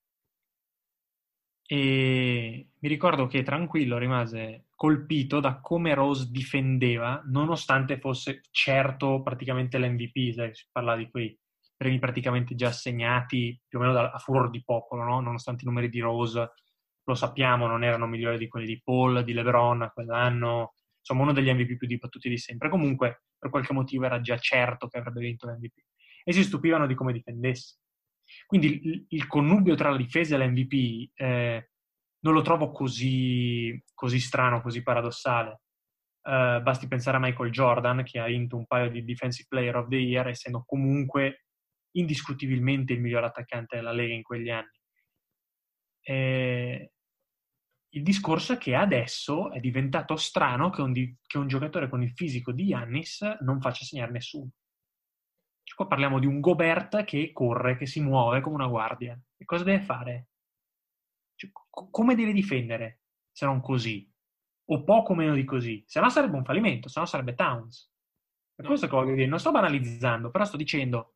E mi ricordo che tranquillo rimase colpito da come Rose difendeva, nonostante fosse certo praticamente l'MVP, sai, si parla di quei premi praticamente già assegnati più o meno a furor di popolo, no? nonostante i numeri di Rose, lo sappiamo, non erano migliori di quelli di Paul, di LeBron quell'anno, insomma uno degli MVP più dibattuti di sempre. Comunque, per qualche motivo era già certo che avrebbe vinto l'MVP. E si stupivano di come difendesse. Quindi il, il connubio tra la difesa e l'MVP eh, non lo trovo così, così strano, così paradossale. Uh, basti pensare a Michael Jordan che ha vinto un paio di Defensive Player of the Year, essendo comunque indiscutibilmente il miglior attaccante della Lega in quegli anni. E il discorso è che adesso è diventato strano che un, di- che un giocatore con il fisico di Yannis non faccia segnare nessuno. Qua parliamo di un Gobert che corre, che si muove come una guardia. E cosa deve fare? Cioè, co- come deve difendere se non così? O poco meno di così? Se no sarebbe un fallimento, se no sarebbe Towns. Per questo che voglio dire, non sto banalizzando, però sto dicendo,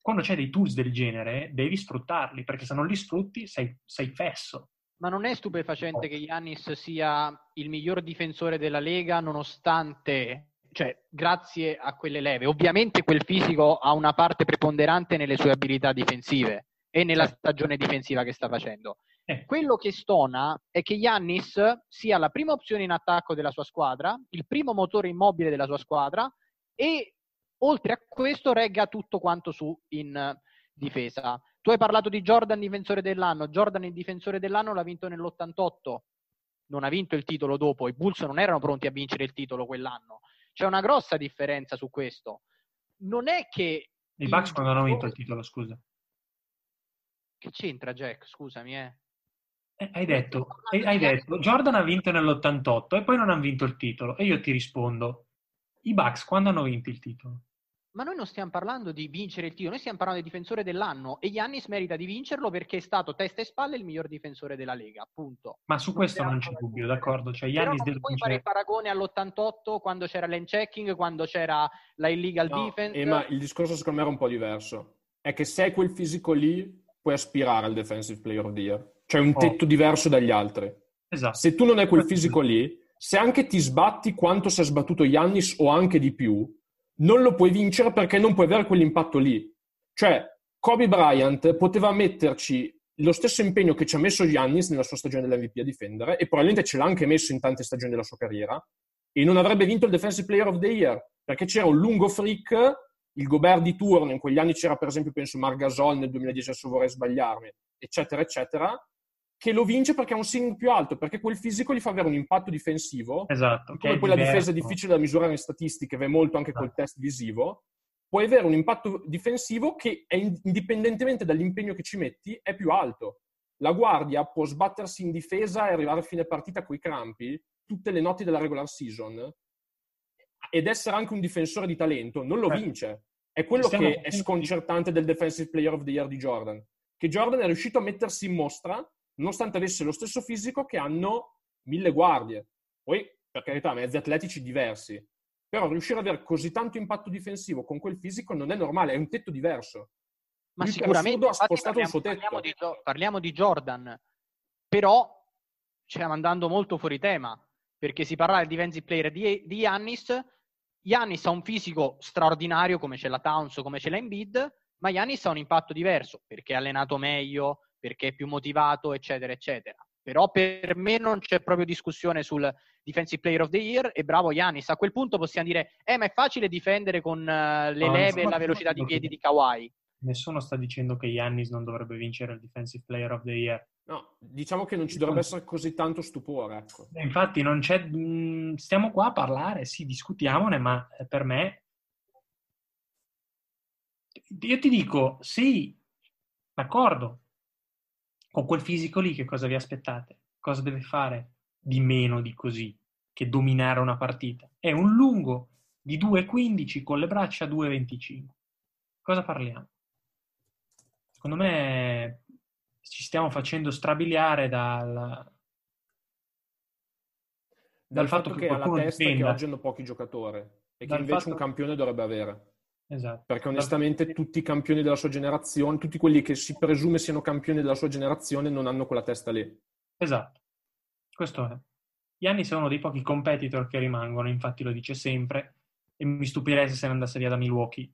quando c'è dei tools del genere, devi sfruttarli, perché se non li sfrutti sei, sei fesso.
Ma non è stupefacente oh. che Yannis sia il miglior difensore della Lega nonostante cioè, grazie a quelle leve. Ovviamente quel fisico ha una parte preponderante nelle sue abilità difensive e nella certo. stagione difensiva che sta facendo. Eh. Quello che stona è che Yannis sia la prima opzione in attacco della sua squadra, il primo motore immobile della sua squadra e oltre a questo regga tutto quanto su in difesa. Tu hai parlato di Jordan difensore dell'anno, Jordan il difensore dell'anno l'ha vinto nell'88, non ha vinto il titolo dopo, i Bulls non erano pronti a vincere il titolo quell'anno. C'è una grossa differenza su questo. Non è che...
I Bucks quando hanno vinto il titolo, scusa.
Che c'entra Jack? Scusami, eh.
Eh, hai, detto, hai detto, Jordan ha vinto nell'88 e poi non ha vinto il titolo. E io ti rispondo, i Bucks quando hanno vinto il titolo?
Ma noi non stiamo parlando di vincere il titolo, noi stiamo parlando di difensore dell'anno e Giannis merita di vincerlo perché è stato testa e spalle il miglior difensore della Lega, appunto.
Ma su questo non, non c'è dubbio, d'accordo? Cioè, Giannis
deve puoi fare il paragone all'88 quando c'era l'end checking, quando c'era la illegal no, defense.
Eh, ma il discorso secondo me era un po' diverso. È che se hai quel fisico lì, puoi aspirare al defensive player of the year. Cioè un oh. tetto diverso dagli altri.
Esatto.
Se tu non hai quel fisico lì, se anche ti sbatti quanto si è sbattuto Yannis o anche di più, non lo puoi vincere perché non puoi avere quell'impatto lì. Cioè, Kobe Bryant poteva metterci lo stesso impegno che ci ha messo Giannis nella sua stagione dell'MVP a difendere e probabilmente ce l'ha anche messo in tante stagioni della sua carriera e non avrebbe vinto il Defensive Player of the Year, perché c'era un lungo freak, il Gobert di turno, in quegli anni c'era per esempio, penso, Margasol nel 2010, adesso vorrei sbagliarmi, eccetera, eccetera, che lo vince perché ha un swing più alto, perché quel fisico gli fa avere un impatto difensivo.
Esatto.
Come quella diverso. difesa è difficile da misurare in statistiche, va molto anche esatto. col test visivo. Puoi avere un impatto difensivo che, è, indipendentemente dall'impegno che ci metti, è più alto. La guardia può sbattersi in difesa e arrivare a fine partita coi crampi tutte le notti della regular season ed essere anche un difensore di talento, non lo vince. È quello che è sconcertante del Defensive Player of the Year di Jordan. Che Jordan è riuscito a mettersi in mostra nonostante avesse lo stesso fisico che hanno mille guardie. Poi, per carità, mezzi atletici diversi. Però riuscire ad avere così tanto impatto difensivo con quel fisico non è normale, è un tetto diverso.
Ma Lui sicuramente
ha spostato
parliamo,
il suo tetto.
Parliamo di, parliamo di Jordan, però stiamo andando molto fuori tema, perché si parla del defensive player di, di Giannis. Giannis ha un fisico straordinario come c'è la Towns o come c'è la Embiid, ma Giannis ha un impatto diverso perché è allenato meglio, perché è più motivato, eccetera, eccetera. Però per me non c'è proprio discussione sul Defensive Player of the Year e bravo Yanis. A quel punto possiamo dire, eh, ma è facile difendere con uh, le no, leve e la velocità di piedi di Kawhi.
Nessuno sta dicendo che Yannis non dovrebbe vincere il Defensive Player of the Year.
No, diciamo che non ci dovrebbe essere così tanto stupore. Ecco.
Infatti, non c'è. Mm, stiamo qua a parlare, sì, discutiamone, ma eh, per me. Io ti dico, sì, d'accordo, con quel fisico lì che cosa vi aspettate? Cosa deve fare di meno di così che dominare una partita? È un lungo di 2,15 con le braccia 2,25. Cosa parliamo? Secondo me ci stiamo facendo strabiliare dal,
dal, fatto, fatto che, che alla testa dipenda. che oggi hanno pochi giocatori e che invece fatto... un campione dovrebbe avere.
Esatto.
Perché onestamente tutti i campioni della sua generazione, tutti quelli che si presume siano campioni della sua generazione, non hanno quella testa lì.
Esatto. Questo è. Giannis è uno dei pochi competitor che rimangono, infatti lo dice sempre, e mi stupirei se se ne andasse via da Milwaukee.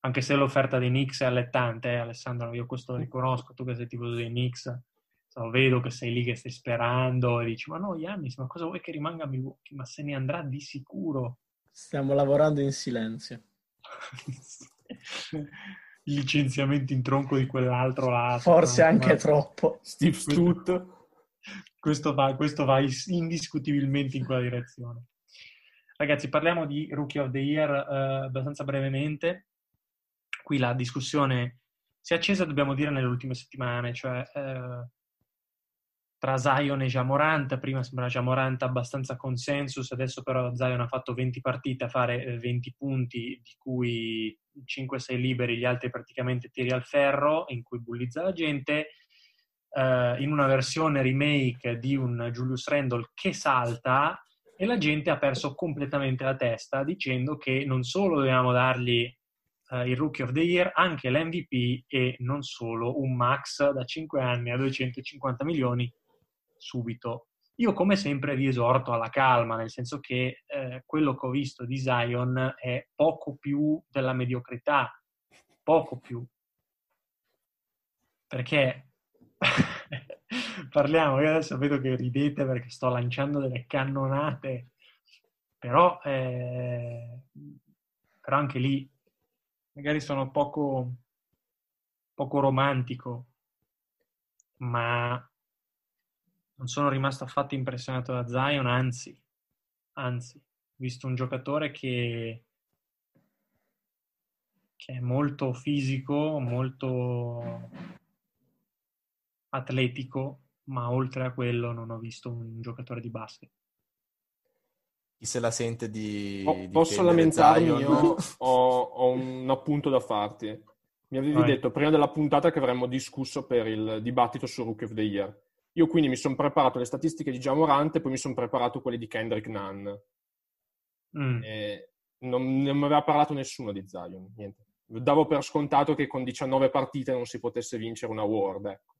Anche se l'offerta dei Knicks è allettante, eh, Alessandro, io questo lo riconosco, tu che sei tifoso dei Knicks, so, vedo che sei lì che stai sperando e dici, ma no, Giannis, ma cosa vuoi che rimanga a Milwaukee? Ma se ne andrà di sicuro.
Stiamo lavorando in silenzio.
Il licenziamento in tronco di quell'altro là.
Forse anche ma... troppo.
Steve Stut.
Questo va, questo va indiscutibilmente in quella direzione. Ragazzi, parliamo di Rookie of the Year eh, abbastanza brevemente. Qui la discussione si è accesa, dobbiamo dire, nelle ultime settimane, cioè eh, tra Zion e Jamorant, prima sembrava Jamorant abbastanza consensus, adesso però Zion ha fatto 20 partite a fare 20 eh, punti, di cui 5-6 liberi, gli altri praticamente tiri al ferro, in cui bullizza la gente, eh, in una versione remake di un Julius Randle che salta e la gente ha perso completamente la testa dicendo che non solo dobbiamo dargli eh, il Rookie of the Year, anche l'MVP e non solo un max da 5 anni a 250 milioni subito. Io come sempre vi esorto alla calma, nel senso che eh, quello che ho visto di Zion è poco più della mediocrità, poco più. Perché parliamo, io adesso vedo che ridete perché sto lanciando delle cannonate, però, eh, però anche lì magari sono poco, poco romantico, ma non sono rimasto affatto impressionato da Zion, anzi, anzi, ho visto un giocatore che, che è molto fisico, molto atletico, ma oltre a quello non ho visto un giocatore di basket.
Chi se la sente di...
Oh, posso lamentarmi? Zion? Io ho, ho, un appunto da farti. Mi avevi Vai. detto prima della puntata che avremmo discusso per il dibattito su Rookie of the Year. Io quindi mi sono preparato le statistiche di Jamorant e poi mi sono preparato quelle di Kendrick Nunn. Mm. Non, non mi aveva parlato nessuno di Zion, niente. Davo per scontato che con 19 partite non si potesse vincere una award, ecco.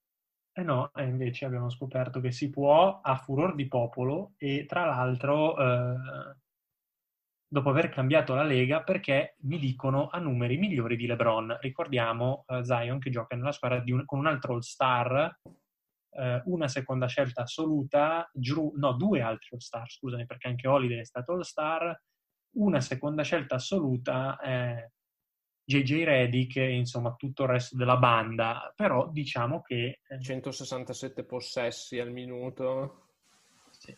Eh no, e invece abbiamo scoperto che si può a furor di popolo e tra l'altro eh, dopo aver cambiato la Lega perché mi dicono a numeri migliori di LeBron. Ricordiamo eh, Zion che gioca nella squadra un, con un altro All-Star eh, una seconda scelta assoluta, Drew, no, due altri All-Star, scusami, perché anche Holiday è stato All-Star, una seconda scelta assoluta è JJ Redick e insomma tutto il resto della banda, però diciamo che...
167 eh, possessi al minuto.
Sì,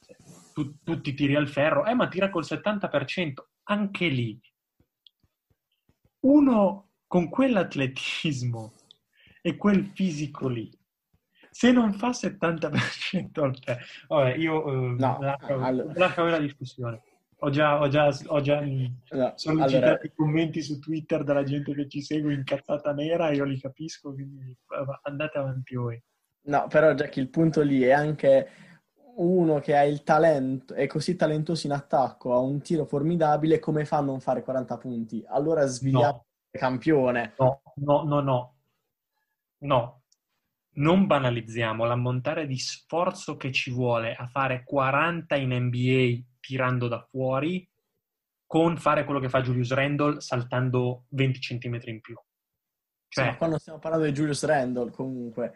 sì. Tu, tutti tiri al ferro, eh ma tira col 70%, anche lì. Uno con quell'atletismo e quel fisico lì, se non fa 70% al ferro... Vabbè, io uh, no, lascio, allora... lascio la discussione. Ho già, ho già, ho già no, sono allora... i commenti su Twitter della gente che ci segue incazzata nera, io li capisco, quindi andate avanti voi.
No, però Jack, il punto lì è anche uno che ha il talento, è così talentoso in attacco, ha un tiro formidabile, come fa a non fare 40 punti? Allora svigliamo no. campione.
No, no, no, no. No, non banalizziamo l'ammontare di sforzo che ci vuole a fare 40 in NBA tirando da fuori con fare quello che fa Julius Randle saltando 20 cm in più.
Cioè, sì, quando stiamo parlando di Julius Randle comunque...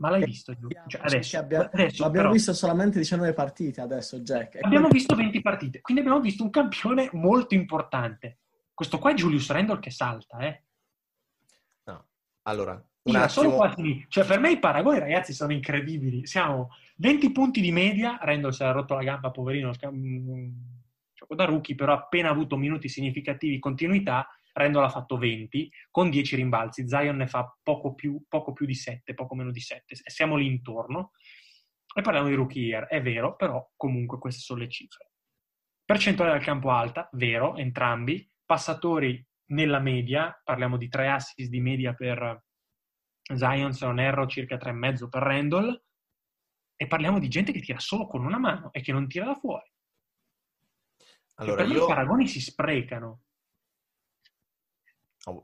Ma l'hai visto? Cioè, adesso,
abbiamo,
adesso,
abbiamo però, visto solamente 19 partite adesso, Jack.
Abbiamo quindi... visto 20 partite, quindi abbiamo visto un campione molto importante. Questo qua è Julius Randle che salta, eh.
No, allora,
un attimo... solo quasi Cioè, per me i paragoni, ragazzi, sono incredibili. Siamo 20 punti di media, Randall si era rotto la gamba, poverino, gioco da rookie, però appena avuto minuti significativi, continuità, Randall ha fatto 20 con 10 rimbalzi, Zion ne fa poco più, poco più di 7, poco meno di 7, siamo lì intorno. E parliamo di rookie year, è vero, però comunque queste sono le cifre. Percentuale del campo alta, vero, entrambi. Passatori nella media, parliamo di 3 assist di media per Zion, se non erro, circa 3,5 per Randall e parliamo di gente che tira solo con una mano e che non tira da fuori. Allora, io... i paragoni si sprecano.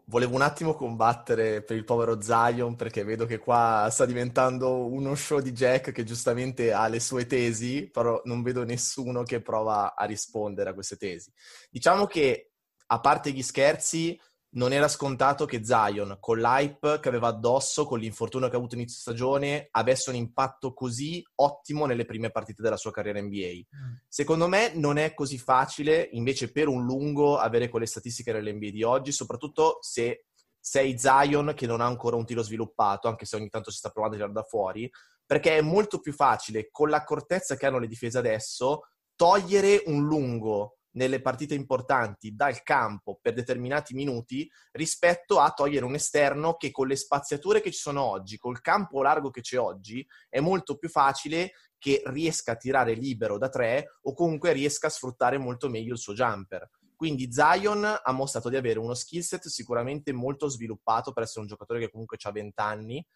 Volevo un attimo combattere per il povero Zion perché vedo che qua sta diventando uno show di Jack che giustamente ha le sue tesi, però non vedo nessuno che prova a rispondere a queste tesi. Diciamo che, a parte gli scherzi, non era scontato che Zion, con l'hype che aveva addosso, con l'infortunio che ha avuto inizio stagione, avesse un impatto così ottimo nelle prime partite della sua carriera NBA. Mm. Secondo me non è così facile, invece, per un lungo avere quelle statistiche nell'NBA di oggi, soprattutto se sei Zion che non ha ancora un tiro sviluppato, anche se ogni tanto si sta provando a tirare da fuori, perché è molto più facile, con l'accortezza che hanno le difese adesso, togliere un lungo nelle partite importanti dal campo per determinati minuti rispetto a togliere un esterno che con le spaziature che ci sono oggi, col campo largo che c'è oggi, è molto più facile che riesca a tirare libero da tre o comunque riesca a sfruttare molto meglio il suo jumper. Quindi Zion ha mostrato di avere uno skill set sicuramente molto sviluppato per essere un giocatore che comunque ha 20 anni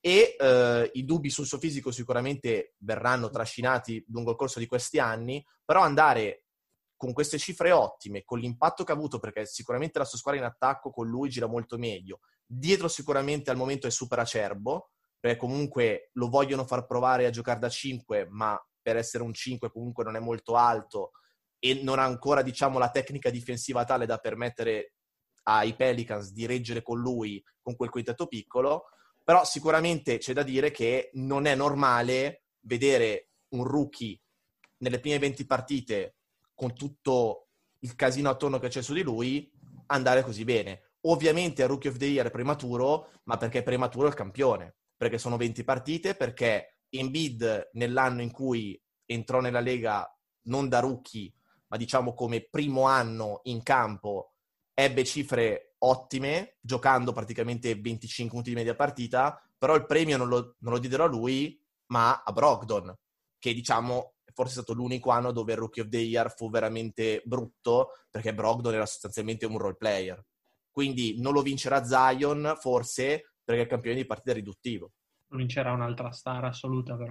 e eh, i dubbi sul suo fisico sicuramente verranno trascinati lungo il corso di questi anni, però andare con queste cifre ottime, con l'impatto che ha avuto, perché sicuramente la sua squadra in attacco con lui gira molto meglio. Dietro sicuramente al momento è super acerbo, perché comunque lo vogliono far provare a giocare da 5, ma per essere un 5 comunque non è molto alto e non ha ancora, diciamo, la tecnica difensiva tale da permettere ai Pelicans di reggere con lui con quel quintetto piccolo, però sicuramente c'è da dire che non è normale vedere un rookie nelle prime 20 partite con tutto il casino attorno che c'è su di lui, andare così bene. Ovviamente a Rookie of the Year è prematuro, ma perché è prematuro il campione? Perché sono 20 partite, perché Embiid nell'anno in cui entrò nella Lega non da rookie, ma diciamo come primo anno in campo, ebbe cifre ottime, giocando praticamente 25 punti di media partita, però il premio non lo, non lo diedero a lui, ma a Brogdon, che diciamo forse è stato l'unico anno dove il Rookie of the Year fu veramente brutto, perché Brogdon era sostanzialmente un role player. Quindi non lo vincerà Zion, forse, perché è il campione di partita riduttivo.
Lo vincerà un'altra star assoluta, però.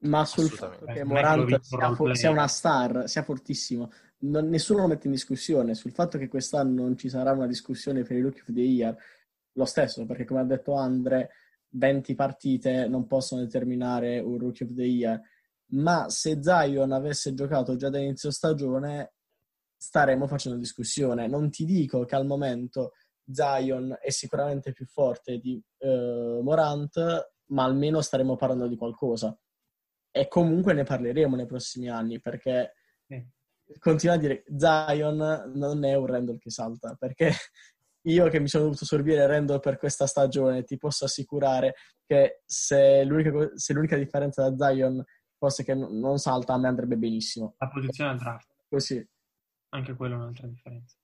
Ma sul fatto che Morant sia, for- sia, una star, sia fortissimo, non, nessuno lo mette in discussione. Sul fatto che quest'anno non ci sarà una discussione per i Rookie of the Year, lo stesso, perché come ha detto Andre, 20 partite non possono determinare un Rookie of the Year ma se Zion avesse giocato già da inizio stagione staremmo facendo discussione. Non ti dico che al momento Zion è sicuramente più forte di uh, Morant, ma almeno staremo parlando di qualcosa. E comunque ne parleremo nei prossimi anni, perché eh. continua a dire Zion non è un Randall che salta, perché io che mi sono dovuto sorbire Randall per questa stagione, ti posso assicurare che se l'unica, se l'unica differenza da Zion fosse che non salta, a me andrebbe benissimo.
La posizione al draft.
Così.
Anche quella è un'altra differenza.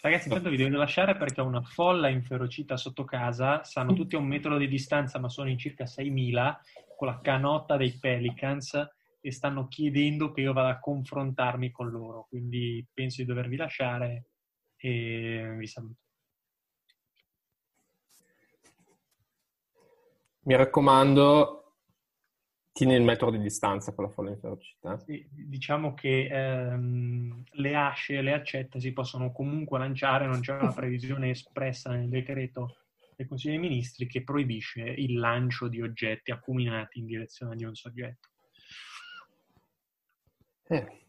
Ragazzi, intanto vi devo lasciare perché ho una folla inferocita sotto casa, stanno tutti a un metro di distanza, ma sono in circa 6.000, con la canotta dei Pelicans e stanno chiedendo che io vada a confrontarmi con loro. Quindi penso di dovervi lasciare e vi saluto.
Mi raccomando, tieni il metro di distanza con la folla in ferocità.
Sì, diciamo che ehm, le asce e le accette si possono comunque lanciare, non c'è una previsione espressa nel decreto del Consiglio dei Ministri che proibisce il lancio di oggetti acuminati in direzione di un soggetto.
Eh,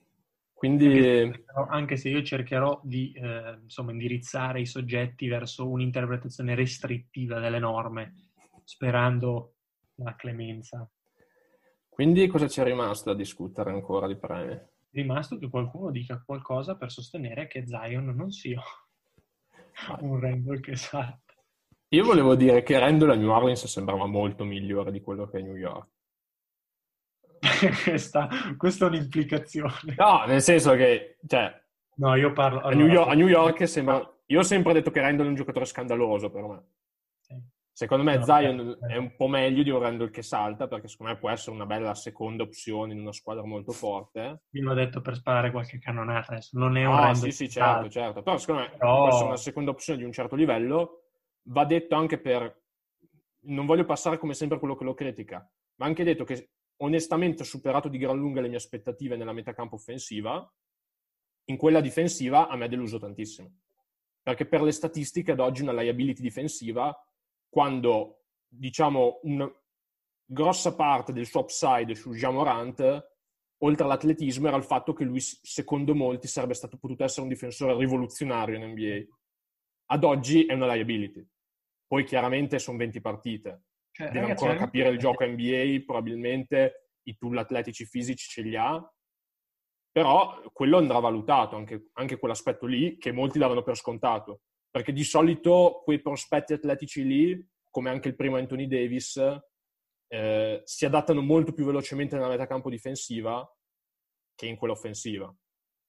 quindi...
Anche se, anche se, io cercherò di eh, insomma, indirizzare i soggetti verso un'interpretazione restrittiva delle norme sperando la clemenza.
Quindi cosa c'è rimasto da discutere ancora di premi? È
rimasto che qualcuno dica qualcosa per sostenere che Zion non sia un Randall che salta.
Io volevo dire che Randall a New Orleans sembrava molto migliore di quello che è New York.
questa, questa, è un'implicazione.
No, nel senso che, cioè,
no, io parlo,
allora, a, New York, a New York sembra... Io ho sempre detto che Randall è un giocatore scandaloso per me. Secondo me no, Zion è un po' meglio di un Randall che salta, perché secondo me può essere una bella seconda opzione in una squadra molto forte.
Io l'ho detto per sparare qualche cannonata, adesso non è un ah, Randall
sì, sì, certo, salta. certo. Però secondo me Però... può essere una seconda opzione di un certo livello. Va detto anche per... Non voglio passare come sempre quello che lo critica, ma anche detto che onestamente ho superato di gran lunga le mie aspettative nella metacampo offensiva. In quella difensiva a me ha deluso tantissimo. Perché per le statistiche ad oggi una liability difensiva quando diciamo una grossa parte del suo upside su Jean Morant oltre all'atletismo era il fatto che lui secondo molti sarebbe stato potuto essere un difensore rivoluzionario in NBA ad oggi è una liability. Poi chiaramente sono 20 partite. Cioè, deve ragazzi, ancora capire il gioco NBA probabilmente i tool atletici fisici ce li ha. Però quello andrà valutato anche, anche quell'aspetto lì che molti davano per scontato perché di solito quei prospetti atletici lì, come anche il primo Anthony Davis, eh, si adattano molto più velocemente nella metacampo difensiva che in quella offensiva.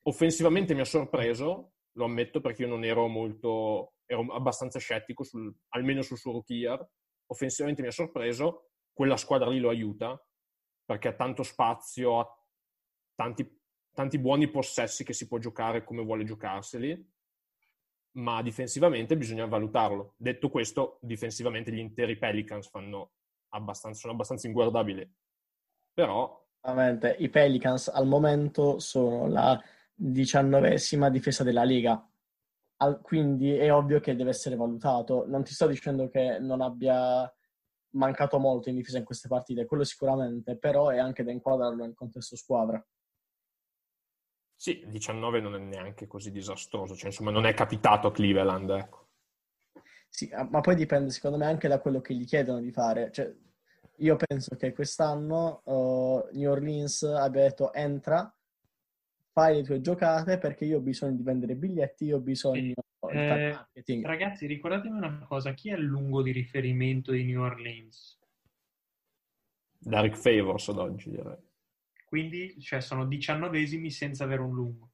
Offensivamente mi ha sorpreso, lo ammetto, perché io non ero molto, ero abbastanza scettico, sul, almeno sul suo rookie year. Offensivamente mi ha sorpreso, quella squadra lì lo aiuta, perché ha tanto spazio, ha tanti, tanti buoni possessi che si può giocare come vuole giocarseli ma difensivamente bisogna valutarlo. Detto questo, difensivamente gli interi Pelicans fanno abbastanza, sono abbastanza inguardabili. Però...
I Pelicans al momento sono la diciannovesima difesa della Lega, quindi è ovvio che deve essere valutato. Non ti sto dicendo che non abbia mancato molto in difesa in queste partite, quello sicuramente, però è anche da inquadrarlo nel contesto squadra.
Sì, 19 non è neanche così disastroso, cioè insomma non è capitato a Cleveland, ecco.
Sì, ah, ma poi dipende secondo me anche da quello che gli chiedono di fare. Cioè, io penso che quest'anno uh, New Orleans abbia detto entra, fai le tue giocate perché io ho bisogno di vendere biglietti, io ho bisogno
eh, di marketing. Ragazzi, ricordatemi una cosa, chi è il lungo di riferimento di New Orleans?
Derek Favors ad oggi direi.
Quindi cioè, sono diciannovesimi senza avere un lungo.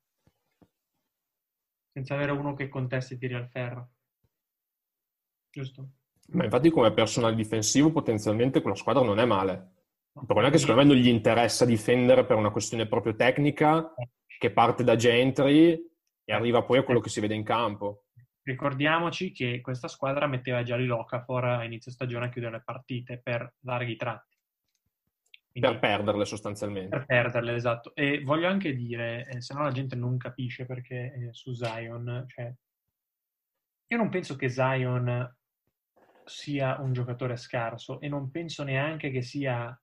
Senza avere uno che contesti e tiri al ferro. Giusto?
Ma infatti come personale difensivo potenzialmente quella squadra non è male. Il problema è che secondo me non gli interessa difendere per una questione proprio tecnica che parte da Gentry e arriva poi a quello che si vede in campo.
Ricordiamoci che questa squadra metteva già Locafor a inizio stagione a chiudere le partite per larghi tratti.
Quindi, per perderle sostanzialmente.
Per perderle, esatto. E voglio anche dire, eh, se no la gente non capisce perché eh, su Zion, cioè, io non penso che Zion sia un giocatore scarso e non penso neanche che sia,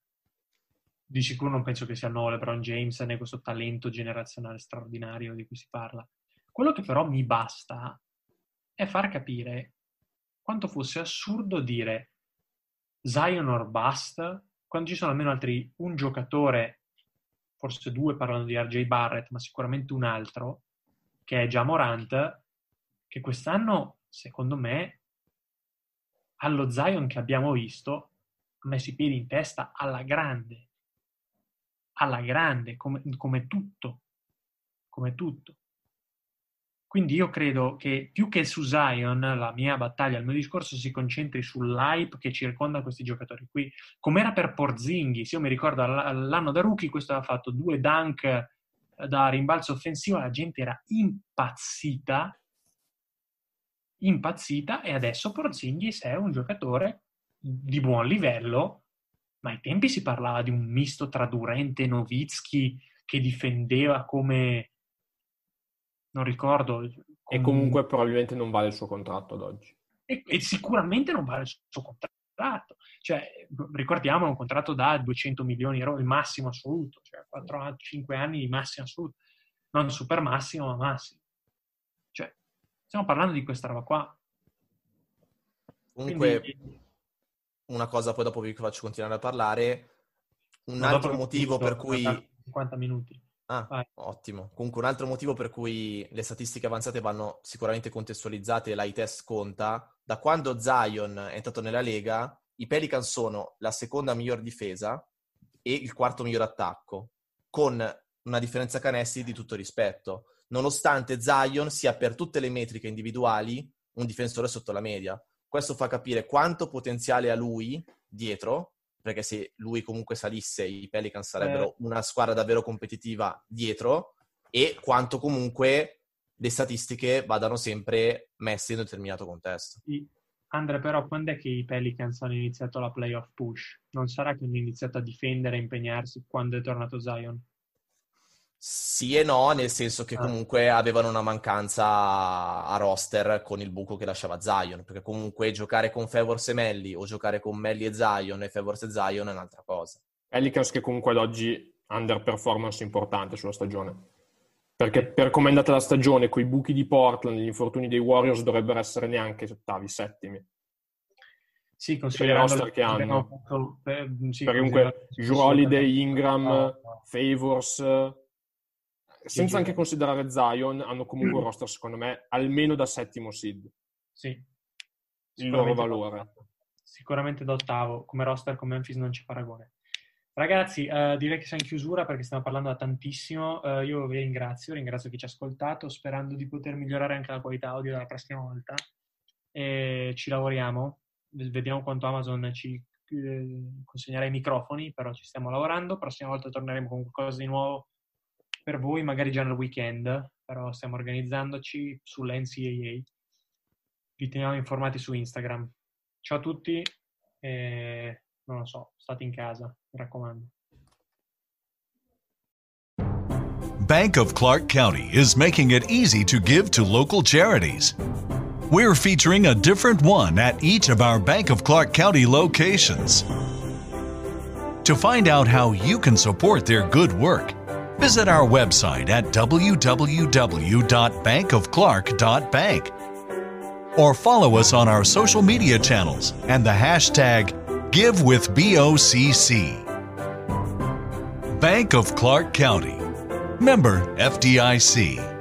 di sicuro non penso che sia no LeBron James né questo talento generazionale straordinario di cui si parla. Quello che però mi basta è far capire quanto fosse assurdo dire Zion or bust, quando ci sono almeno altri un giocatore, forse due parlando di RJ Barrett, ma sicuramente un altro, che è già Morant, che quest'anno, secondo me, allo Zion che abbiamo visto, ha messo i piedi in testa alla grande, alla grande, come, come tutto, come tutto. Quindi io credo che più che su Zion, la mia battaglia, il mio discorso si concentri sull'hype che circonda questi giocatori qui. Com'era per Porzinghi, io mi ricordo l'anno da rookie, questo aveva fatto due dunk eh, da rimbalzo offensivo, la gente era impazzita, impazzita e adesso Porzinghi è un giocatore di buon livello, ma ai tempi si parlava di un misto tra Durante e Novitsky che difendeva come non ricordo.
E comunque probabilmente non vale il suo contratto ad oggi.
E, e sicuramente non vale il suo contratto. Cioè, ricordiamo, è un contratto da 200 milioni di euro, il massimo assoluto, cioè 4-5 anni di massimo assoluto. Non super massimo, ma massimo. Cioè, stiamo parlando di questa roba qua.
Comunque, Quindi... una cosa poi dopo vi faccio continuare a parlare. Un altro motivo per cui...
50 minuti.
Ah, Vai. ottimo. Comunque un altro motivo per cui le statistiche avanzate vanno sicuramente contestualizzate e l'high test conta, da quando Zion è entrato nella Lega, i Pelicans sono la seconda miglior difesa e il quarto miglior attacco, con una differenza canestri di tutto rispetto, nonostante Zion sia per tutte le metriche individuali un difensore sotto la media. Questo fa capire quanto potenziale ha lui dietro perché se lui comunque salisse i Pelicans sarebbero eh. una squadra davvero competitiva dietro e quanto comunque le statistiche vadano sempre messe in un determinato contesto.
Andre, però quando è che i Pelicans hanno iniziato la playoff push? Non sarà che hanno iniziato a difendere e impegnarsi quando è tornato Zion?
Sì e no, nel senso che ah. comunque avevano una mancanza a roster con il buco che lasciava Zion, perché comunque giocare con Favors e Melli o giocare con Melli e Zion e Favors e Zion è un'altra cosa.
Pelicans che comunque ad oggi underperformance importante sulla stagione. Perché per come è andata la stagione, con i buchi di Portland, gli infortuni dei Warriors dovrebbero essere neanche ottavi, settimi.
Sì, considerando
il roster che hanno. Fatto, eh, sì, perché comunque Drew Holiday, Ingram, ah, ah. Favors senza anche considerare Zion, hanno comunque un roster, secondo me, almeno da settimo seed.
Sì.
Il loro valore.
Sicuramente da ottavo. Come roster con Memphis non c'è paragone. Ragazzi, uh, direi che siamo in chiusura perché stiamo parlando da tantissimo. Uh, io vi ringrazio, ringrazio chi ci ha ascoltato, sperando di poter migliorare anche la qualità audio la prossima volta. E ci lavoriamo, vediamo quanto Amazon ci eh, consegnerà i microfoni, però ci stiamo lavorando. Prossima volta torneremo con qualcosa di nuovo per voi, magari già nel weekend, però stiamo organizzandoci sull'NCAA. Vi teniamo informati su Instagram. Ciao a tutti e non lo so, state in casa, mi raccomando.
Bank of Clark County is making it easy to give to local charities. We're featuring a different one at each of our Bank of Clark County locations. To find out how you can support their good work, Visit our website at www.bankofclark.bank or follow us on our social media channels and the hashtag GiveWithBOCC. Bank of Clark County. Member FDIC.